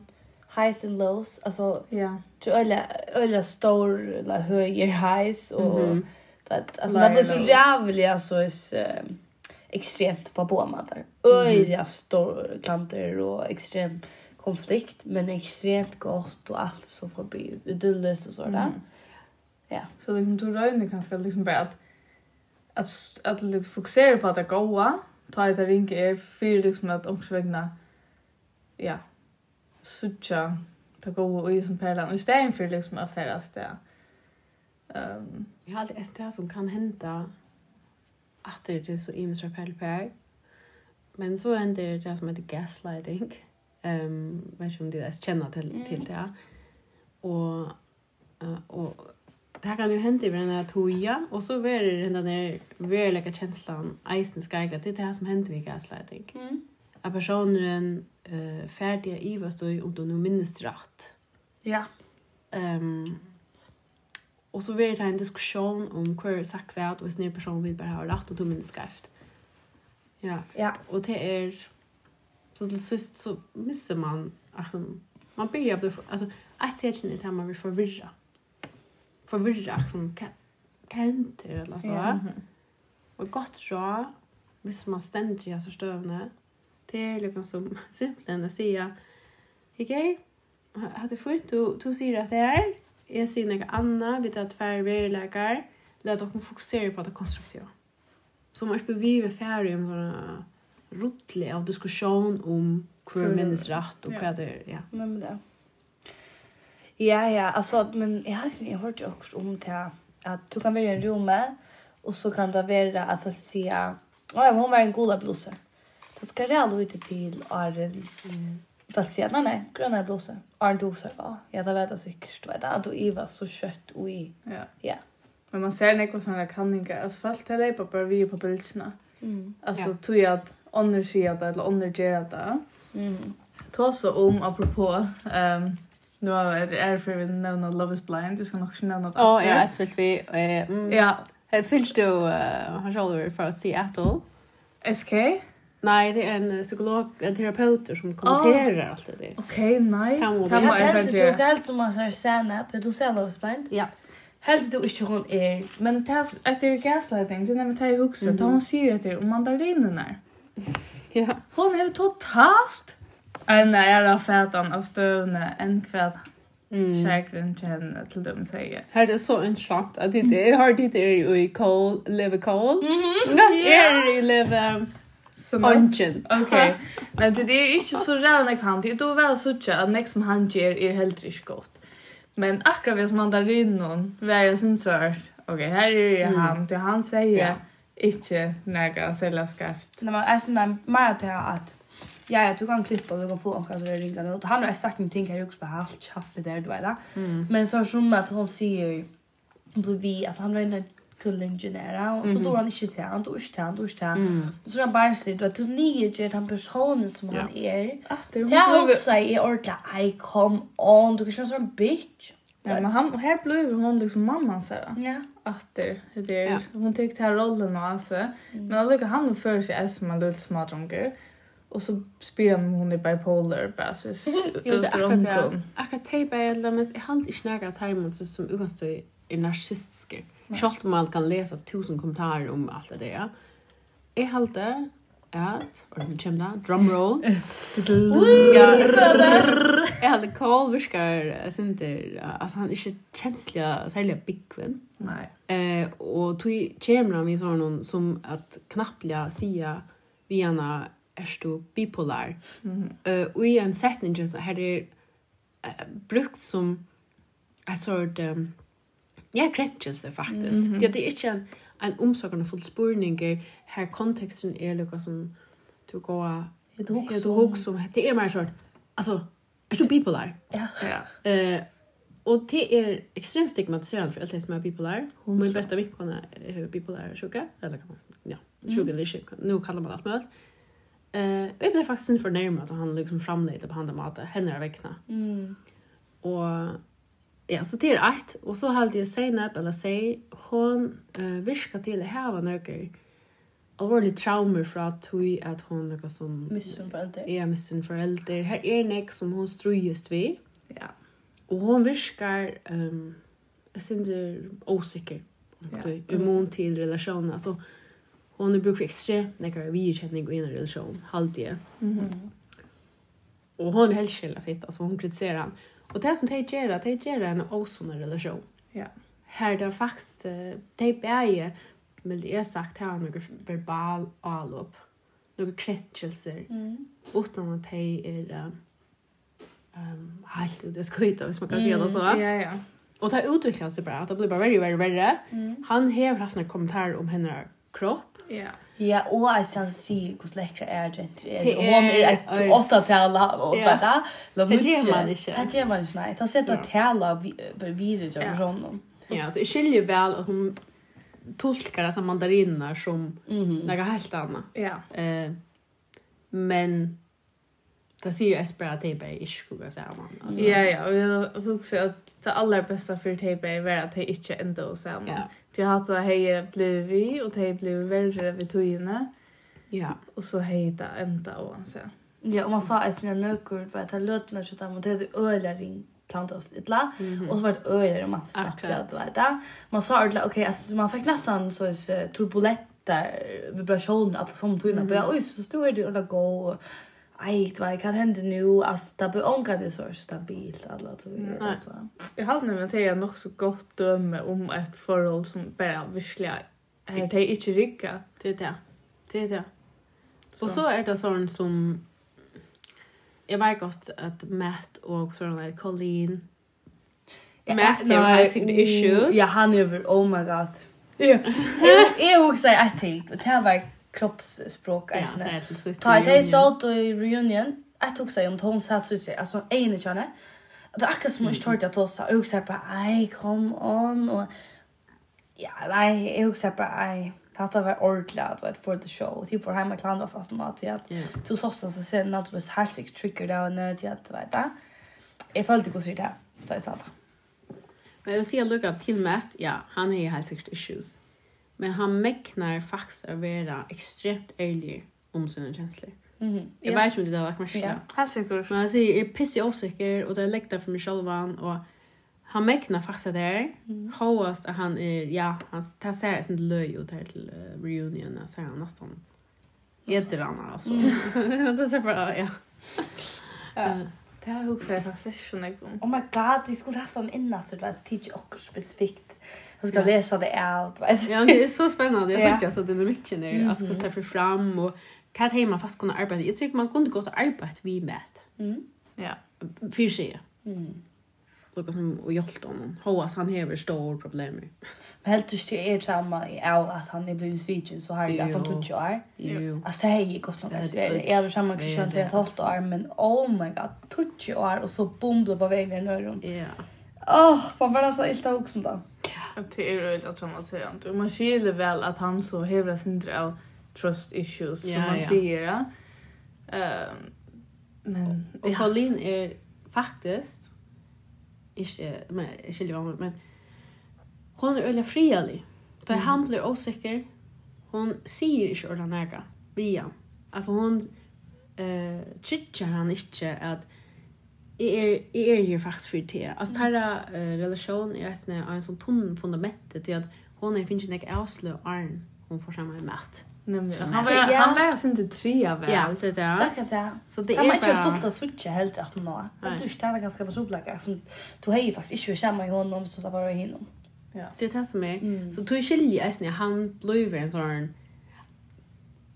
highs and lows. Alltså ja. tror alla alla stor la höger highs och mm -hmm. att alltså det blir så jävligt alltså är extremt på på matar öliga stor klanter och extremt konflikt men extremt gott och allt så förbi idylliskt och sådär. Mm. Ja. Så liksom du röjde kanske liksom bara att att att liksom fokusera på att det goa, ta det ringa är för liksom att omkring ja. Sucha ta gå och i som perlan och istället för liksom att färdas det. Ehm jag har alltid ett som kan hända att det är så imens rappel. Men så händer det som heter gaslighting. Ehm vet inte om det är känna till till det. Och och det här kan ju hända i den här toja och så är det den där verkliga känslan isen skajgat det är det här som händer vid gaslighting. Mm. Att personen eh färdiga i vad står och då nu minns rätt. Ja. Ehm och så blir det en diskussion om hur sagt vad och snir person vill bara ha rätt och då minns skrift. Ja. Ja, och det är Så till sist så missar man att man börjar bli, alltså ett helt är att man blir förvirrad. Förvirrad, som kan inte eller så. Ja. Och gott så visst man ständigt i så stövne, det är liksom som simpelthen att säga, Hej, hade fått du du säger att det är jag sin egen Anna vid att tvär verkar låt oss fokusera på det konstruktiva. Så man behöver färre om sådana ruttlig av diskussion om hur minns rätt och vad det är. Ja. Men det. Ja, ja, alltså men jag har sen jag hört också om det att du kan välja en rumme och så kan det vara att få se ja, hon var en goda bluse. Det ska det alltså inte till Arren. Mm. Fast sen nej, gröna bluse. Arren du sa ja, ja det vet jag säkert. Du vet att du Eva så kött och i. Ja. Ja. Men man ser några sådana kanningar. Alltså folk tar det bara vi på bilderna. Mm. Alltså ja. tog jag att ånder sig det, eller ånder gera det. Mm. Ta så om, apropå, ehm nu är det är för vi nämna Love is Blind, jag ska nog nämna det. Åh, ja, jag vi. Ja. Hur fylls du, har själv för Seattle? SK? Nej, det är en psykolog, en terapeut som kommenterar allt det. Okej, nej. Kan man helt du helt om man säger sanna, du ser Love is Blind? Ja. Helt du inte hon är. Men det är gaslighting, det är när vi tar i huxet, mm -hmm. hon ser ju att det är om man där. Ja. Hon är totalt en nära fätan av stövne en kväll. Mm. Säkert känner till dem säger. Här är så intressant att det är har det är i kol, live kol. Mhm. Ja, i live som Ongen. Okej. Men det är inte så rävna kan det. Då väl så tjä att nästa som han ger är helt riktigt gott. Men akkurat vis mandarinen vad jag syns så Okej, här är han. Det han säger inte näga sälja skaft. När man är sån mer till att ja ja du kan klippa och du kan få om kanske det ringa ut. han har sagt någonting här också på halvt chaffet där du vet. Mm. Men så som att hon säger blev vi att han var inne kullen genera och så då han inte till han då inte till han då inte han så han bara säger att du nio ger han personen som han är att det hon säger ordla i come on du kan köra som bitch Ja, men han, här blev hon liksom mamman så här. Ja. Efter det är ja. hon tog här rollen och alltså. Mm. Men alltså han för sig är som en liten drunker. Och så spelar hon i bipolar basis. Jo, det är akkurat det. Akkurat tejpa är det, men jag har inte nära så som utgångstår är narcissistiska. Självt om man kan läsa tusen kommentarer om allt det där. Jag har inte at, og nå kommer det, drumroll. ja, Jeg hadde Cole virkar, jeg synes det, altså han er ikke kjenslig, særlig byggven. Nei. Eh, og tog kommer han i sånn som at knapplega sier vi henne er stå bipolar. Mm. Uh, og i en setning så her er uh, brukt som en sort, um, ja, krenkelse faktisk. Mm -hmm. Det er ikke en, en omsorgerne full spurninger, her konteksten er noe som du går Det hugg ett hugg som det är mer sort alltså är du bipolar? Ja. Ja. Eh och det är extremt stigmatiserande för alla som är bipolar. Min bästa vän är bipolar sjuka eller kan man ja sjuka eller sjuka nu kallar man allt möjligt eh jag blev faktiskt inte förnärmad att han liksom framlade på handen med att henne är väckna mm. Och Ja, så det är ett. Och så hade jag Seinab, eller Zey, hon uh, virkar till att häva några alvorlig traumer fra tog at hon noe som... Missun forelder. Ja, missun forelder. Her er nek som hon strøyest vi. Ja. Og hon virkar, um, jeg synes osikker er. Ja. Immun til relasjonen. Altså, hon er brukt ekstra nekker virkjenning i en relasjon, halvdige. Mm -hmm. Og hon er helt skjellig fitt, altså hon kritiserer han. Och det som de gjør, de gjør en osund relation. Ja. Här det faktiskt, de bär men det är sagt här noe verbal avlopp, några krenkelser, mm. utan at de är um, helt ute skjuta, hvis man kan säga det så. Ja, ja. Och det utvecklas seg bara, det blir bara verre, verre, värre. Mm. Han har haft några kommentarer om hennes kropp, Ja. Ja, og jeg skal si hvor lekkere er jenter er. Og hun er et åttetala og bare da. Det gjør man ikke. Det gjør man ikke, nei. Det sitter og taler videre til personen. Ja, så jeg skiljer vel at hun tolkar dessa mandariner som mm -hmm. något helt annat. Ja. Eh men det ser ju Espera Tape är inte skulle säga man. Alltså. Ja ja, och jag också att det allra bästa för Tape är att det inte ändå så man. Jag att det hej blev vi och det blev värre vid tojene. Ja. Och så hej det ända och så. Ja, och man sa att när nökur för att det låter när så mot det öliga ring tant oss illa och så vart öliga om att snacka du vet det. Man sa ordla okej alltså man fick nästan så turbulent där vibrationer att som tojene på oj så stod det och gå Aj, det var jag kan hända nu alltså det blir onka det så stabilt alla tror jag alltså. Jag har at jeg jag nok så gott döme om ett förhåll som bare verkligen er det inte rikka det är det. Det är det. Og så är det sån som jeg vet gott att Matt och sånn där Colleen Matt har sina issues. Ja, han är över oh my god. Ja. Jag också ett ting och det var kroppsspråk ja, eisne. Ta et hei sånt i reunion, jeg tok seg om hon satt Alltså altså i kjønne. Det er akkurat som hun ikke tørte at hun sa, og jeg sa bare, ei, kom on, og ja, nei, jeg också bare, ei, Hatta var ordentlig at det for the show. Tid for hjemme til oss satt mat. Du så sånn så ser at du var helt sikkert trigger der og nødt til at vet det. Jeg følte ikke å si det, da jeg sa det. Men jeg vil si at Luka til Matt, ja, han har helt sikkert issues. Men han mäknar faktiskt att vara extremt ärlig om sina känslor. Mm -hmm. Jag yeah. vet inte om det där verkar Ja, Yeah. Helt säkert. Men han säger, jag är pissig osäker och det är läckta för mig själv. Och han mäknar faktiskt det här. Mm. Håast att han är, ja, han tar sig sin löj och tar till uh, reunion. Så han nästan äter han alltså. Mm. det är så bra, ja. ja. Det har jag också faktiskt inte så mycket om. Oh my god, vi skulle haft honom innan så det var ett tidigt och specifikt. Jag ska ja. läsa det allt. ja, det är så spännande. Jag tycker alltså den mycket när alltså kostar för fram och kan hemma fast kunna arbeta. Jag tycker man kunde gå till arbete vi med. Mm. Ja, för sig. Mm. Lukas som och hjälpt honom. Hoas han häver stora problem. Men helt just det är samma i all att han är blivit sviken så har jag att han tog ju är. Alltså det är ju gott nog att det är har samma kursen till ett halvt år men oh my god tog ju är och så bombla på vägen i öron. Ja. Åh, man var så illa också då. Det är röjligt att traumatisera. Och man skiljer väl att han så hävrar sindra av trust issues som man ja. säger. Um, men, och, och Colleen är faktiskt inte, men, skiljer vad men hon är väldigt frialig. Då mm. han blir osäker. Hon säger inte ordan näka. Bian. Alltså hon uh, uh, han inte att jeg är är ju faktisk for det. Altså mm. tarra uh, relation är nästan en sånn tunn fundament til at hon er finns ikke avslø arn hun får sammen med mat. Nämligen. Han var ja. han var sin til tre av. Ja, det där. Tack att säga. Så det är bara Man stolt att switcha helt att nå. Att du stannar ganska på soplaga som du har ju faktiskt inte samma i honom så så bara hinom. Ja. Det er det som är. Så du skiljer nästan han blev en sånn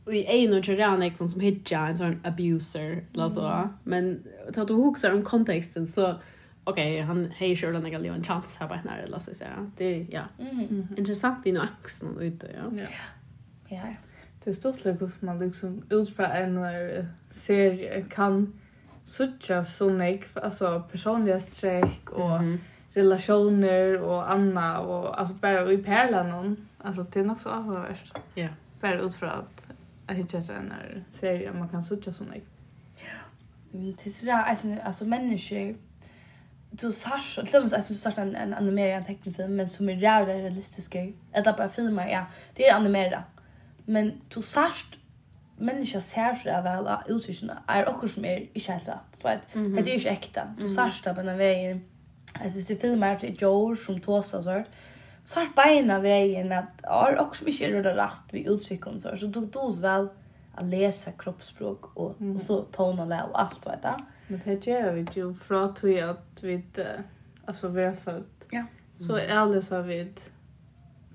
I en och tjärna är som hitcha en sån abuser eller så. Men ta du huxar om kontexten så okej, okay, han hej kör den galjon en chans här på henne eller så säga. Det ja. Mm. Intressant vi nu axeln ute ja. Ja. Ja. Det är stort lek man liksom utifrån en serie kan sucha sånig alltså personliga streck och mm -hmm. relationer och Anna och alltså bara i perlan alltså det är nog så avvärt. Ja. Bara utifrån att Jag hittar en här man kan sucha såna. Ja. Det är sådär, alltså människor du sars till och med att du sa en, en animerad tecknefilm men som är jävla realistisk eller bara filmer ja det är animerad men du sars människa ser för det väl uttrycken är också som är inte helt rätt du vet det är ju inte äkta du sars på den vägen att hvis du filmar till Joe som tåsar så så har beina vägen att har också mycket rullar rätt vid uttrycken så så tog dos väl att läsa kroppsspråk och mm. och så tonala och allt vet du Men det gjør vi ju från att vi att vi alltså vi är født Ja. Så alldeles har vi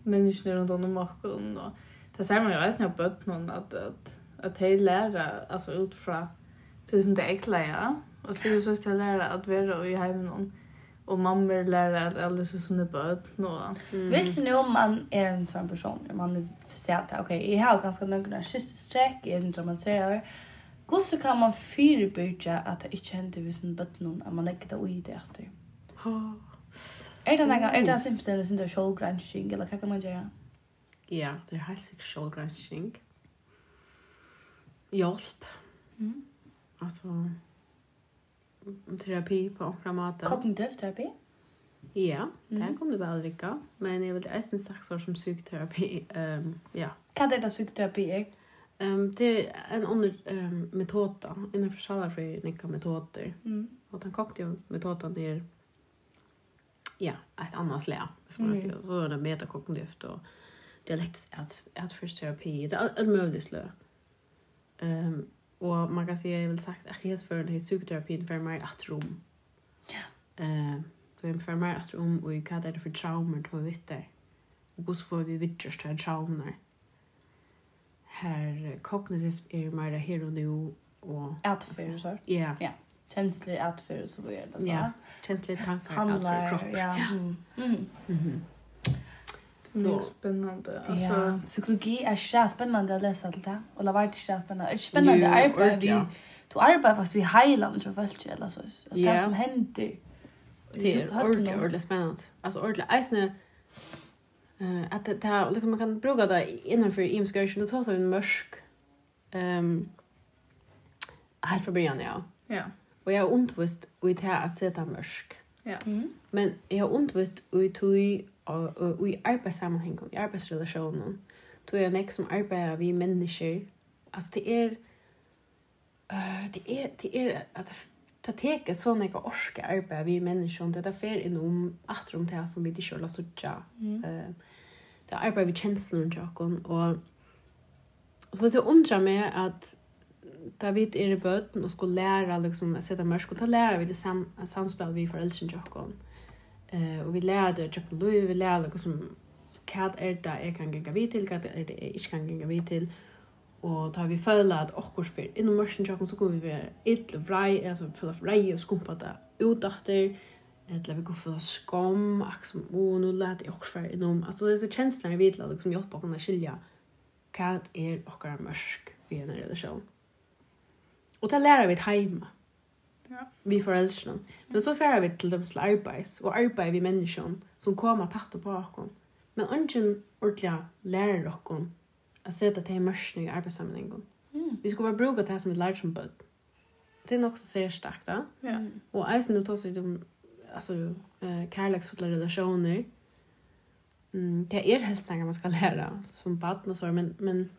människor rundt om och och det ser man ju även när bøtt noen att att at hej lära alltså ut fra det som det är klara. Och det är så att lära att vara i hemmen Och man vill lära att alla så såna böt nå. Mm. Visst nu om man är en sån person, om man säger att okej, okay, jag har ganska några kysstreck, jag inte om man säger Gosse kan man förebygga att det ikke hender hvis en bøtten att man lägger det i det efter. Är det några är det simpelt simpelthen sin der sjålgransking, eller hva kan man göra? Ja, det er helt sikkert sjålgransking. Hjelp. Mm. Altså, terapi på okra måte. Kognitiv terapi? Ja, det Mm. kan du vel rikka. Men jeg vil eisen sagt som psykoterapi. Um, ja. Vad är det psykoterapi är? Um, det er en under um, metoda, innenfor salafri nikka metoder. Mm. Og den kognitive metoden er ja, et annet slag, Mm. Så er det metakognitivt og dialektisk at, atferdsterapi. Det er alt- alt mulig slag. Um, Och man kan säga, jeg vil sagt, att jag för den här psykoterapin för mig rom. Ja. Eh, det är for mig at rom, og hva er det för traumer då vi vet där. Och hur får vi vidrörst här traumor. Här kognitivt är det mer här och nu. Och, så. Ja. Ja. Känslor, atfyr och så vidare. Ja. känsliga tankar, atfyr, kropp. Ja. Mm. Mm. Mm. Så det är spännande. Alltså ja, psykologi är så spännande att läsa allt det. Och det var inte så spännande. Det är spännande arbete. Ja. Du arbetar fast vi heilar med folk eller så. Alltså det som händer. Det är ordentligt, ordentligt spännande. Alltså ordentligt. Eisne eh att det här liksom man kan bruka det innanför imskation då tar så en mörsk ehm helt från början ja. Ja. Och jag har undervisat och det här att sätta mörsk. Ja. Men jag har undervisat i tog og, og, i arbeidssammenhengen, i arbeidsrelasjonen, tog jeg nek som arbeider vi mennesker. Altså, det er, uh, det er, det er, at det teke så nek orske arbeid vi mennesker, det er derfor innom atrom det som vi ikke har suttja. Mm. Uh, det er arbeid vi kjenslen til okken, og, og så det undrar meg at da vi er i bøten og skulle lære liksom, å sette mørk, og da lærer vi det sam samspill vi foreldrene til okken. Mm Eh och vi lärde typ Louis vi lärde liksom kat är det jag kan gänga vid till kat är det jag inte kan gänga vid till och då vi följt att och kurs för inom mörsen jag så kommer vi vara ett vraj alltså full av vraj och skumpa där utdachter eller vi går för skam axel och nu lät jag också för inom alltså det är så känslan jag vet liksom jag på kunna skilja kat är och mörsk vi är när det så och det lärar vi hemma Ja. Vi föräldrar. Men så färrar vi till det arbets och arbetar vi människan som kommer tatt på bakom. Men ungen ordliga lärer rockon att sätta till mörsna i arbetssamlingen. Mm. Vi ska bara bruka det här som ett lärt som bud. Det är också ser starkt då. Ja. Och alltså nu tar vi om alltså eh kärleksfulla relationer. Mm, det är helst när man ska lära som barn och så men men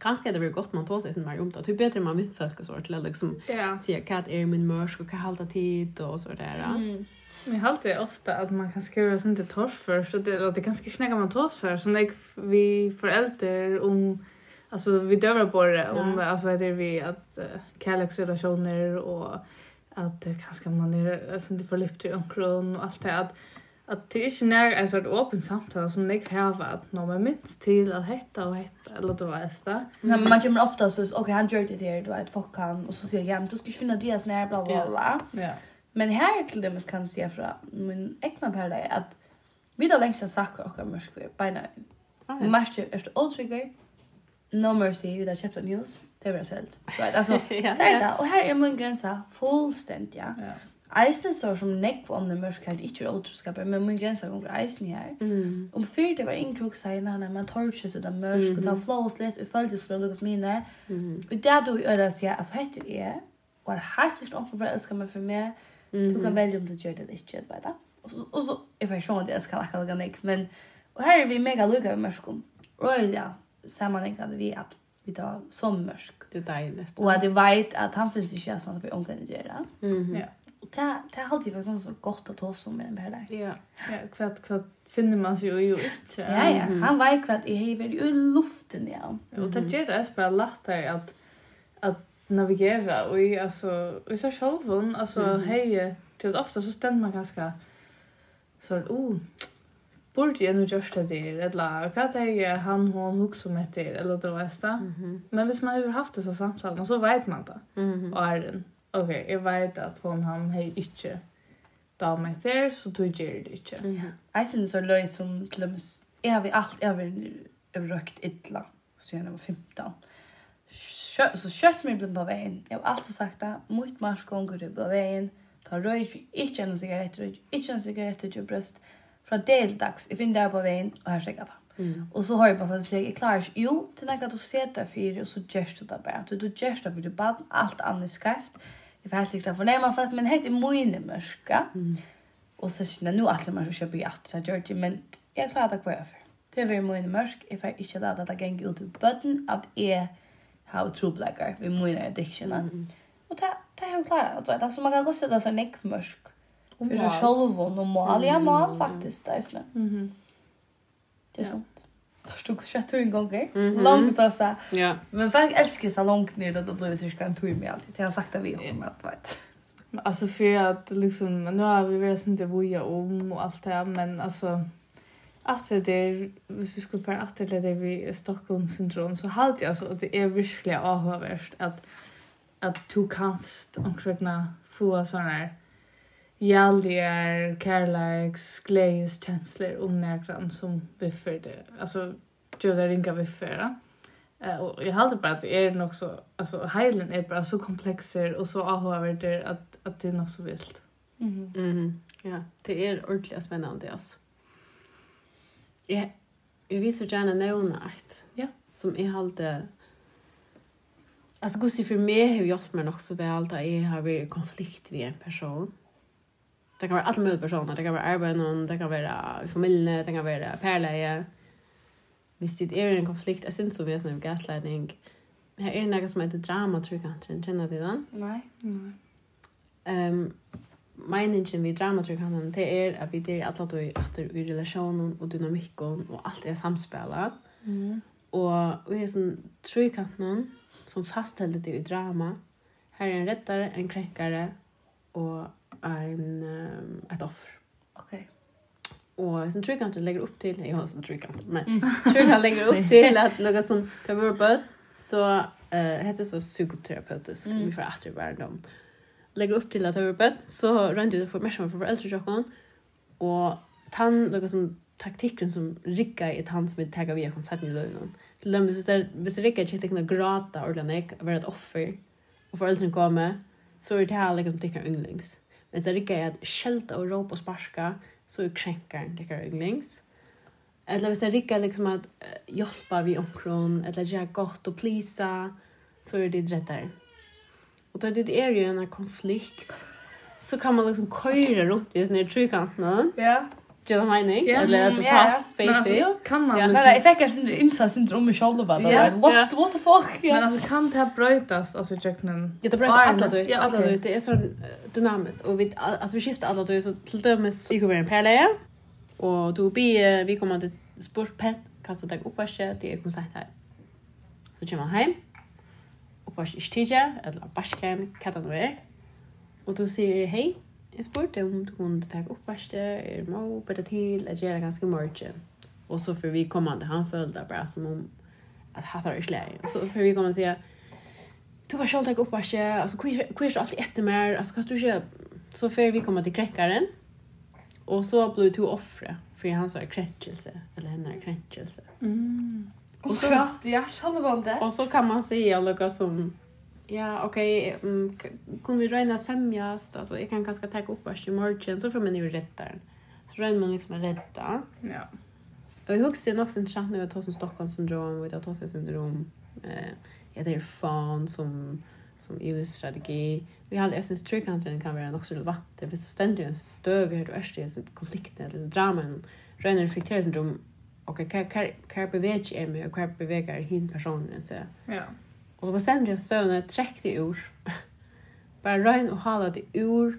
Kanske det blir gott man tar sig sin Marium det. Hur bättre man vet folk och så till liksom yeah. se kat är min mörsk och kan hålla tid och så där. Mm. Men jag håller ofta att man kan skriva sånt till torf först och det att det kanske knäcka man tar sig så när vi föräldrar om alltså vi dövar på det om ja. alltså heter vi att uh, kärleksrelationer och att uh, kanske man är sånt förlippt i omkring och allt det att at det ikke nær en sånn åpen samtale som jeg har at når man minst til at hetta og hetta, eller du vet det. Men man kommer ofte og sier, ok, han gjør det her, du vet, fuck han, og så sier jeg, ja, men du skal ikke finne det sånn her, bla, bla, bla. Ja. Men her til det man kan se fra min egna per er at vi da lengst har sagt hva mørkvær, beina. Mørkvær er det no mercy, vi da kjøpt news, det blir selt. Right? Altså, det er det, og her er min grensa fullstendig, ja. ja. Eisen så som nekv om det mørkhet, ikke er men min grensa gonger eisen her. Mm. Om fyrt det var en krok i denne, man tar ikke seg det mørk, og tar flås litt, og følger som det mine. Mm. Og det du gjør det, sier, altså heter jeg, og er helt sikkert åpen for å elske meg for meg, du kan velge om du gjør det eller ikke, vet du. Og så, jeg får sånn at jeg skal akka lukka nekv, men, og her er vi mega lukka med mørkom. Og ja, sammanhengande vi at vi tar som mørk. Det er deilig. Og at jeg vet at han finnes ikke sånn at vi omkring gjør det. Mm. Ja det det har alltid varit så gott att hos om med det där. Ja. Ja, kvart kvart finner man sig ju inte. Ja ja, han vet kvart i hever i luften ja. Och det gör det är bara lätt att att navigera och i alltså i så själv hon alltså hej till ofta så ständer man ganska så oh borde jag nu just det där eller vad det är han hon hooks som heter eller då är det. Men hvis man har haft dessa samtal så vet man det. Mm. Och är den ok, jeg vet at hon han hei ikke da meg der, så du gjør det ikke. Ja. Jeg synes det er løy som til og med, jeg har vi alt, jeg har vi røkt idla, så jeg var 15. Sjø, så kjøtt som jeg ble på veien, jeg har alltid sagt det, mot mars gonger du på veien, ta røy ikke en sigarett, røy ikke en sigarett ut brøst, fra deldags, jeg finner det på veien, og her stekker det. Mm. Och så har jag bara för att jag klarar sig. Jo, til när du sitter för och så görs du det bara. Du, du görs det för du bad allt annat jag vet inte varför nej man fattar men heter mine mörska. Mm. Och så känner nu att man ska köpa i att det gör det men jag klarar det kvar. Det är mine mörsk. if jag inte låter det gänga ut ur button att är how true blacker vi mine addiction. Och det det har jag klarat att vet så man kan gå sätta sig nick mörk. För så själv och normal ja man faktiskt det är Mhm. Det är så stod kött en gång. Mm -hmm. Långt alltså. Ja. Men folk älskar så långt ner att det blir cirka en tur med alltid. Det har sagt det vi om att vet. Alltså för att liksom nu har vi väl inte boja om och allt det här men alltså att det är hvis vi skulle på att det där vi Stockholm syndrom så halt jag alltså att det är verkligen avhörst att att du kanst omkring få såna här jälligar, kärleks, glädjes, känslor och nägran som viffer det. Alltså, gör det ringa viffer. Eh, och jag hade bara att det är nog så, alltså heilen är bara så komplexer och så avhöver att, att det är nog så vilt. Mm. Mm. Ja, det är ordentligt spännande alltså. Ja, jag vill så gärna nämna ett. Ja. Som är halt Alltså gussi för mig har hjälpt mig också väl där jag har varit i konflikt med en person. Mm Det kan vara alla möjliga personer. Det kan vara arbeten, det kan vara familjen, det kan vara pärleje. Hvis det er en konflikt, jeg synes så vi er sånn gaslighting, her er det noe som heter drama, tror jeg, kjenner du den? Nei. Nei. Um, meningen vi drama det er at vi der at vi efter i relationen og dynamikken og alt er samspela. Mm. Og vi er sånn trekanten som fastholder det i drama. Her er en rettare, en krenkare og en, um, ett offer. Okej. Okay. Och sen tror jag inte lägger upp till, jag har sen tror jag men tror jag lägger upp till att något som kan vara på så uh, heter så psykoterapeutisk, mm. ungefär att det var dem. Lägger upp till att ha böd, så rent ut och mer som för äldre tjockon, och tann, något som taktikken som rikka i ett som vi taggar via konserten i lönen. Till dem, hvis det rikka ikke tekna gråta ordentlig, være et offer, og foreldrene kommer, så er det her liksom tekna ynglings. Hvis det ikke er at skjelta og råp og sparska, så er krenkeren det er. Eller hvis det ikke liksom at hjelpa vi omkron, eller gjøre godt og plisa, så er det rettere. Og då det är ju en konflikt så kan man liksom köra runt i sån här tryckkanten. Ja. Jill Heining, yeah. eller alltså yeah. pass Spacey. Men alltså, kan man ja. liksom... Nej, jag fick en insats syndrom om mig själv bara. Yeah. What, yeah. what the fuck? Yeah. Men alltså kan det här brötas, alltså Jackson? Ja, det brötas alla du. Ja, alla du. Det är så dynamiskt. Och vi, alltså, vi skiftar alla du, så till dömes vi kommer en pärleje. Och då blir vi kommer till spårpen, kastar dig upp varset, det är koncert här. Så kommer man hem. Uppvarset i stiga, eller barskan, kattan och er. Och då säger hej, Jeg spurte om du kunde ta upp värsta, er må på bättre till att göra ganska mycket. Och så för vi kommande, han följde bara som om att han tar i slägen. Så för vi kommande säga, du kan själv ta upp värsta, alltså det alltid efter mer, alltså kan du köpa. Så för vi kommer till kräckaren, och så blev du offre för hans kränkelse, eller hennes kränkelse. Mm. Och så, ja, och så, ja, självande. Och så kan man säga något som Ja, okej. Okay. Mm, kan vi röna sämjast? Alltså, jag kan ganska ta upp vars i morgon. Så får man ju rätta den. Så röna man liksom rätta. Ja. Och jag huxar nog sen chatt nu att ta som Stockholmssyndrom. Vi tar ta syndrom. Eh, det är fan som som EU-strategi. Vi har alltid essens tryggkanten kan vara också så relevant. Det finns så ständigt en stöv i hur du är i konflikten eller dramen. Röna reflekterar syndrom. Okej, okay, kar beveger jeg med, og hva beveger hin personen så. Ja. Og det var stendig at støvnene trekk det ur. Bare røyn og hala det ur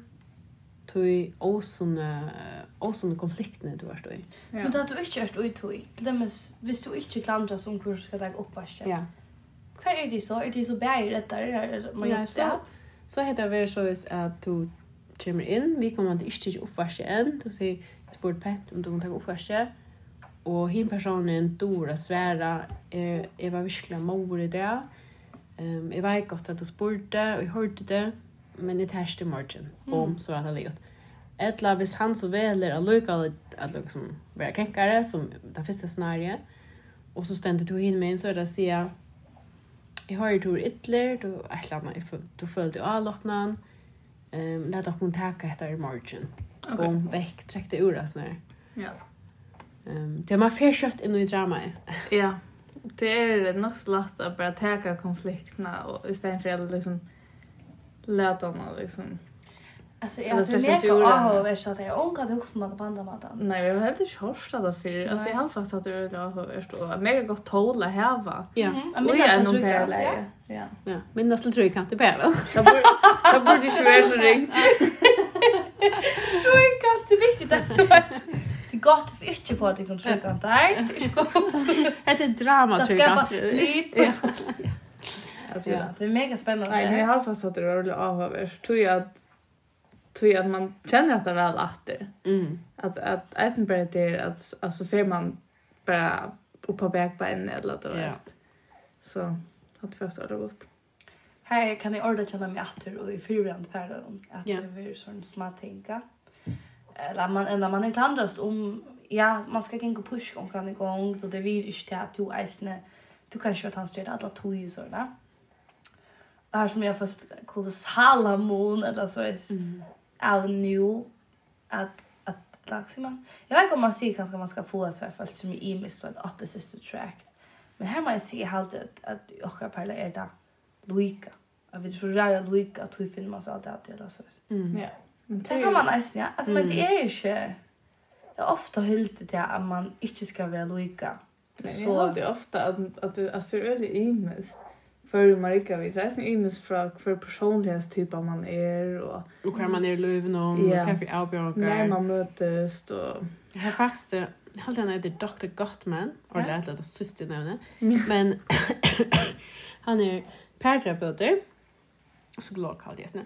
tui åsunne åsunne konfliktene du har stått i. Ja. Men da du ikke har stått i tui, glemmes, hvis du ikke klandrer som hvor skal deg oppvaske, ja. hva er det så? Er det så bæger etter? Er man ja, så, så heter det så at du kommer inn, vi kommer til ikke til oppvaske enn, du sier, jeg spør pent om du kan ta oppvaske, og hin personen dora sværa, jeg, jeg var virkelig mor i det, Ehm jag vet godt att du spurte, och jeg hørte det, men jeg terste morgon om så han har Ett Etla, hvis han så veler at lukka att liksom vara kränkare som det första scenariet, og så stendte du inn med så er det å si jeg har jo ytler, du, et eller annet, du følte jo avloppnene, um, let dere taka etter i morgen. Okay. Bom, vekk, trekk det ur, sånn her. Ja. Um, det er man fer kjøtt inn i dramaet. ja det är nog så lätt att bara täcka konflikterna och istället för att liksom låta dem liksom Alltså jag tror mig att AHO är så att jag ångar det också med banda maten. Nej, jag har helt inte hört det för. Alltså jag har fast att det är AHO och. Mega gott tåla häva. Ja, och jag är nog pärle. Ja. Ja, men det skulle jag inte pärle. Det borde det borde ju vara så riktigt. Tror jag inte att gott att inte få att det kan trycka där. Det är drama tror jag. Det ska bara split. Ja, det är mega spännande. Nej, men jag har fast att det är roligt avhörst. Tror jag att tror jag att man känner att det är väl efter. Mm. Att att Eisen Eisenberg det är att alltså för man bara uppa backbeinen eller det rest. Så att först första det gott här kan jag ordet känna mig efter och i fyrrande färden att yeah. det är sån små tänka eller man när man inte klandrast om ja man ska gå push om kan igång då det vill ju inte att du isne du kanske att han stöd alla två ju så där. Här som jag fått kolossala mån eller så är av nu att att laxima jag vet inte om man ser kanske man ska få så här för som i mist vad opposite attract. Men här man ser helt att att jag parla är där Luika. Jag vet så rätt Luika att hur så allt det där så. Mm. Ja. Det kan man nästan, ja. Alltså, men det är ju Det är ofta helt det att man inte ska vara lika. Men jag har det ofta att, att det är väldigt imest. För man rikar vid resten imest från för personlighetstyp man är. Och, hur man är i löven och hur vi avbjörkar. När man mötes och... Jag har faktiskt, jag har alltid heter Dr. Gottman, och det är ett syster nämne. Men han är pärterapeuter, psykolog kallar det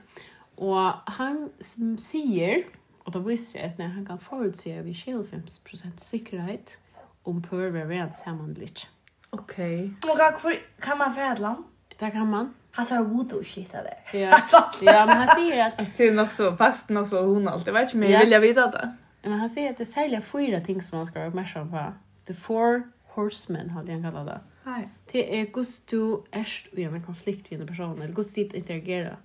Og han som sier, og det viser jeg, at han kan forutse vi 25% sikkerhet om prøver å være det samme litt. Ok. Men hva, kan man fra et land? Det kan man. Han sa voodoo shit där. Ja. ja, men han sier at... det är nog så fast nog så hon alltid vet inte men ja. vill jag veta det. Men han sier at det er særlig fyra ting som man skal være oppmerksom på. The four horsemen hadde han kallat det. Nej. Det er hvordan du är i en konflikt med en person eller gusto interagerar.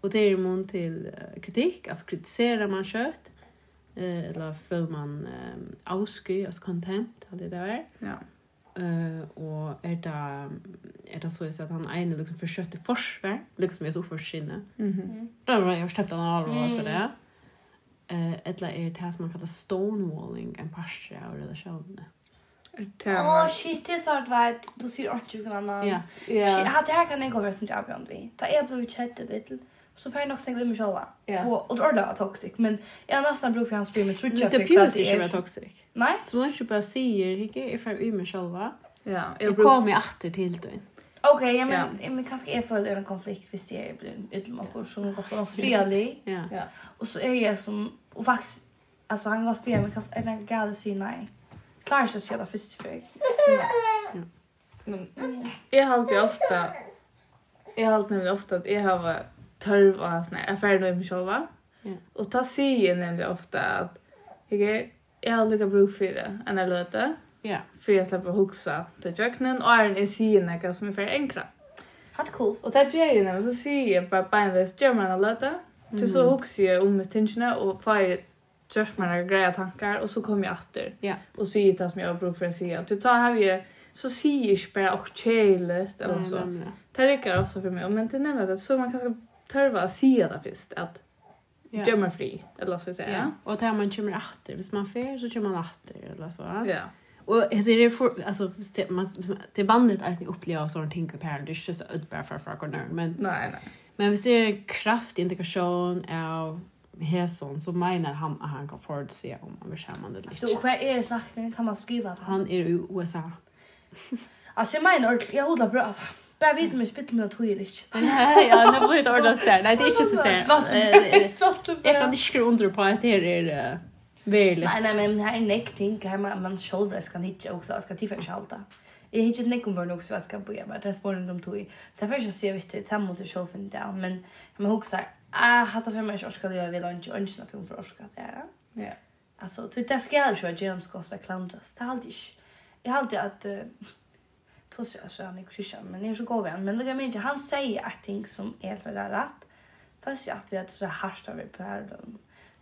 Och det är immun till kritik, alltså kritiserar man kött eh eller för man um, avsky, alltså contempt, hade det där. Ja. Eh och är det är det så att han ene liksom försökte försvär, liksom är så för. Mhm. Då var jag stämt han all och så där. Eh eller är det här som man kallar stonewalling en pastre av relationer. Åh, oh, shit, det är så att vet, du ser 80 grannar. Ja. Shit, här kan jag gå över som jag bjönd vi. Det är blivit kött lite så får jag nog sänka ut mig själva. Ja. Och det är toxic, men jag har nästan bror för hans film, med tror inte jag det är. Det toxic. Nej. Så när du bara säger, Rikke, jag får ut mig själva. Ja. Jag kommer åter till dig. Okej, ja men ja. men kanske är för en konflikt visst det blir utlåkor som går för oss fredlig. Ja. ja. Och så är jag som och faktiskt alltså han går spela med kaffe eller gade sy nej. Klarar sig själva först för. Ja. Men jag har alltid ofta jag har alltid ofta att jag har törv och såna här affärer med mig själva. Ja. Och ta sig nämligen ofta att jag är jag har lika bruk för det än jag låter. Ja. För jag släpper huxa till köknen och är en sig något som är för enkla. Hatt cool. Och det gör jag nämligen, så säger jag bara beinvis, gör man låta. Till Så huxar jag om med tingene och får jag Just mina grejer tankar och så kommer jag åter. Ja. Och säger det som jag har bruk för att säga. Du tar här vi så säger jag bara och chillet eller så. Det räcker ofta för mig. Men det nämner att så man kanske törva att säga det först att Ja. Gör Gömmer fri, eller så säga. Ja, säga. och där man kommer åter. Hvis man fer så kommer man åter, eller så. Ja. Yeah. Och det är för, alltså, det, man, det bandet är att uppleva och sådana ting på här. Det är inte så utbär för för att Men, nej, nej. Men hvis det är en kraftig integration av Hesson så menar han att han kan förutse om man vill skämma det lite. Så och är det snacket? Kan man skriva det? Han är i USA. alltså jag menar, jag håller bra att Bara vet om jag spittar mig och tog eller inte. Nej, ja, nu blir det ordet så här. Nej, det är inte så här. Jag kan inte skriva under på att det är uh, verligt. Nej, nej, men här är näck ting. Här man, man själv ska hitta också. Jag ska tillfärd sig allt det. Jag hittar inte om barn också vad jag ska börja med. Det är spåren de tog i. Därför är det så jag vet det. Det här måste jag själv inte av. Men jag huxar. Ah, hattar för mig orska det, jag vill inte. Och inte något för orskade jag. Ja. Alltså, det ska jag ju att jag ska klandras. Det är alltid. Jag har alltid att pussar så han är Christian men är så god vän men det men han säger att ting som är helt väl rätt fast jag att vi är så harst av på här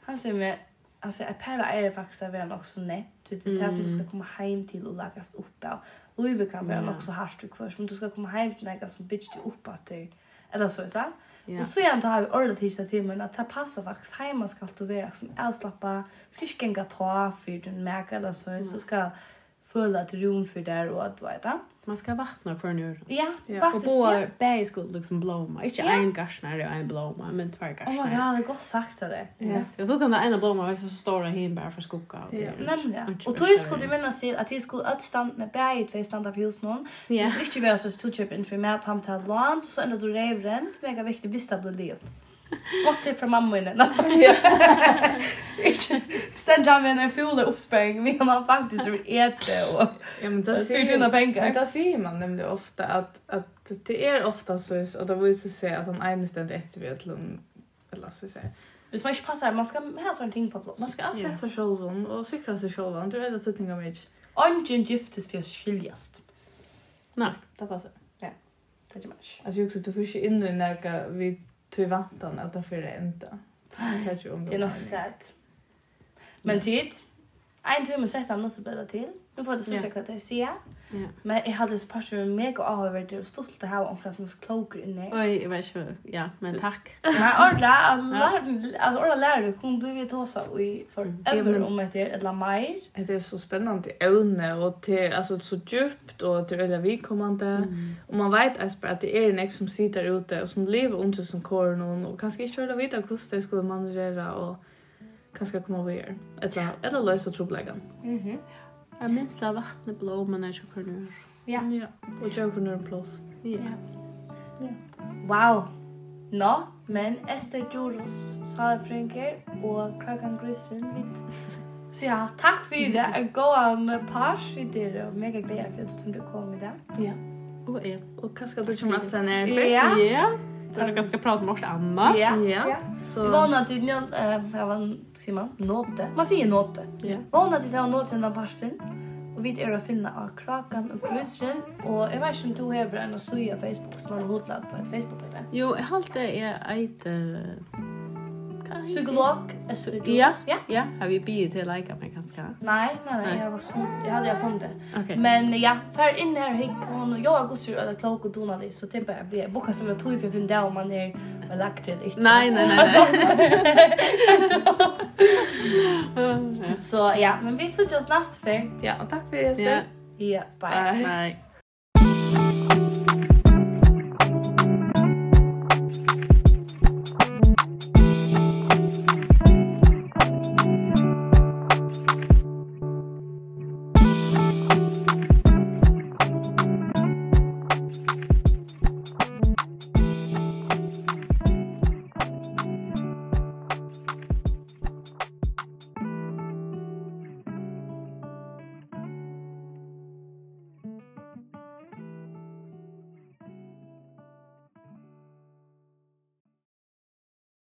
han säger med alltså att Perla är det faktiskt av en också nätt. du det är som du ska komma hem till och läggas upp och vi kan vara också harst du kvar men du ska komma hem till något som bitch dig upp att dig eller så så Ja. Och så igen då har vi ordet tills till men att ta passa faktiskt hemma ska du vara som avslappa ska inte gänga ta för den märker det så så ska føla att rum der og at, vet veta. Man ska vattna på nu. Ja, ja. faktiskt. Och båda ja. skulle liksom blomma. Inte ja. en garsnare och en blomma, men två garsnare. Åh, oh, ja, det er godt sagt av det. Ja. ja. Så kan det ena blomma växa så stora hinbär för skugga. Och ja. Men det. Och tog skulle du minnas till at jeg skulle att stanna bär i två stanna för hos noen. Ja. Det ikke inte vara så stort köp inför mig at han tar lån, så ändå du revränt. Mega viktig visst att bli levt. Gott till från mamma inne. Inte stända med en full uppspärring men man faktiskt vill äta och ja men det ser ju pengar. Det ser man nämligen ofta att att det är ofta så att det vill sig att han ene ständ ett vid till lån eller så säga. Hvis man ikke passer, man skal ha sånne ting på plass. Man skal anse seg selv og sikre seg selv. Du vet at du tenker meg ikke. Ingen giftes for å skiljes. Nei, det passer. Ja, det er ikke mye. Altså, du får ikke inn i noe vi till vantan att det för det inte. Kanske om det. Det är nog sant. Men tid. En timme och 13 minuter blir det till. Nu får du så checka det se. Ja. Men jag hade så passion med mig och har varit och stolt här ha omkring som kloker inne. Oj, jag vet inte. Ja, men tack. Men ordla, alltså ordla lär du kom du vet och i för över om det är eller mer. Det är så spännande ämne och till alltså så djupt och till eller vi kommande och man vet alltså att det är en som sitter ute och som lever under som korn och, och kanske inte själva vita hur det skulle manövrera och kanske komma över eller eller lösa trubblägen. Mhm. Jeg minns la av vattnet blå, men jeg. Ja. ja. Og kjøper nå en plass. Ja. ja. Wow! Nå, no, men Esther Joros, Sara Frynker og Krakan Grissen, vidt. Så ja, takk for det. Jeg går av med pars i det, og mega glad for at du kom i det. Ja. Og jeg. Og hva skal du komme etter henne? Ja. Ja där jag ganska prata med oss Anna. Ja. ja. Så vana till ni jag var ska man nåte. Man säger nåte. Ja. Vana till att nåte den parsten. Och vi är att finna av krakan och krusren. Och jag vet inte om du har en att på Facebook som har hotlat på Facebook eller? Jo, jag har alltid är ett... Psykolog. Ja, ja. Har vi bitit till like mig kanske? Nej, nei, nei. Jag var så jag hade jag funnit det. Men ja, för in här hick hon och jag går sur alla klok och dona så typ jag blir boka som jag tog för fin där om man är lagt det inte. Nej, nej, nej. Så ja, men vi såg just nästa för. Ja, och tack för det. Ja, bye. Bye.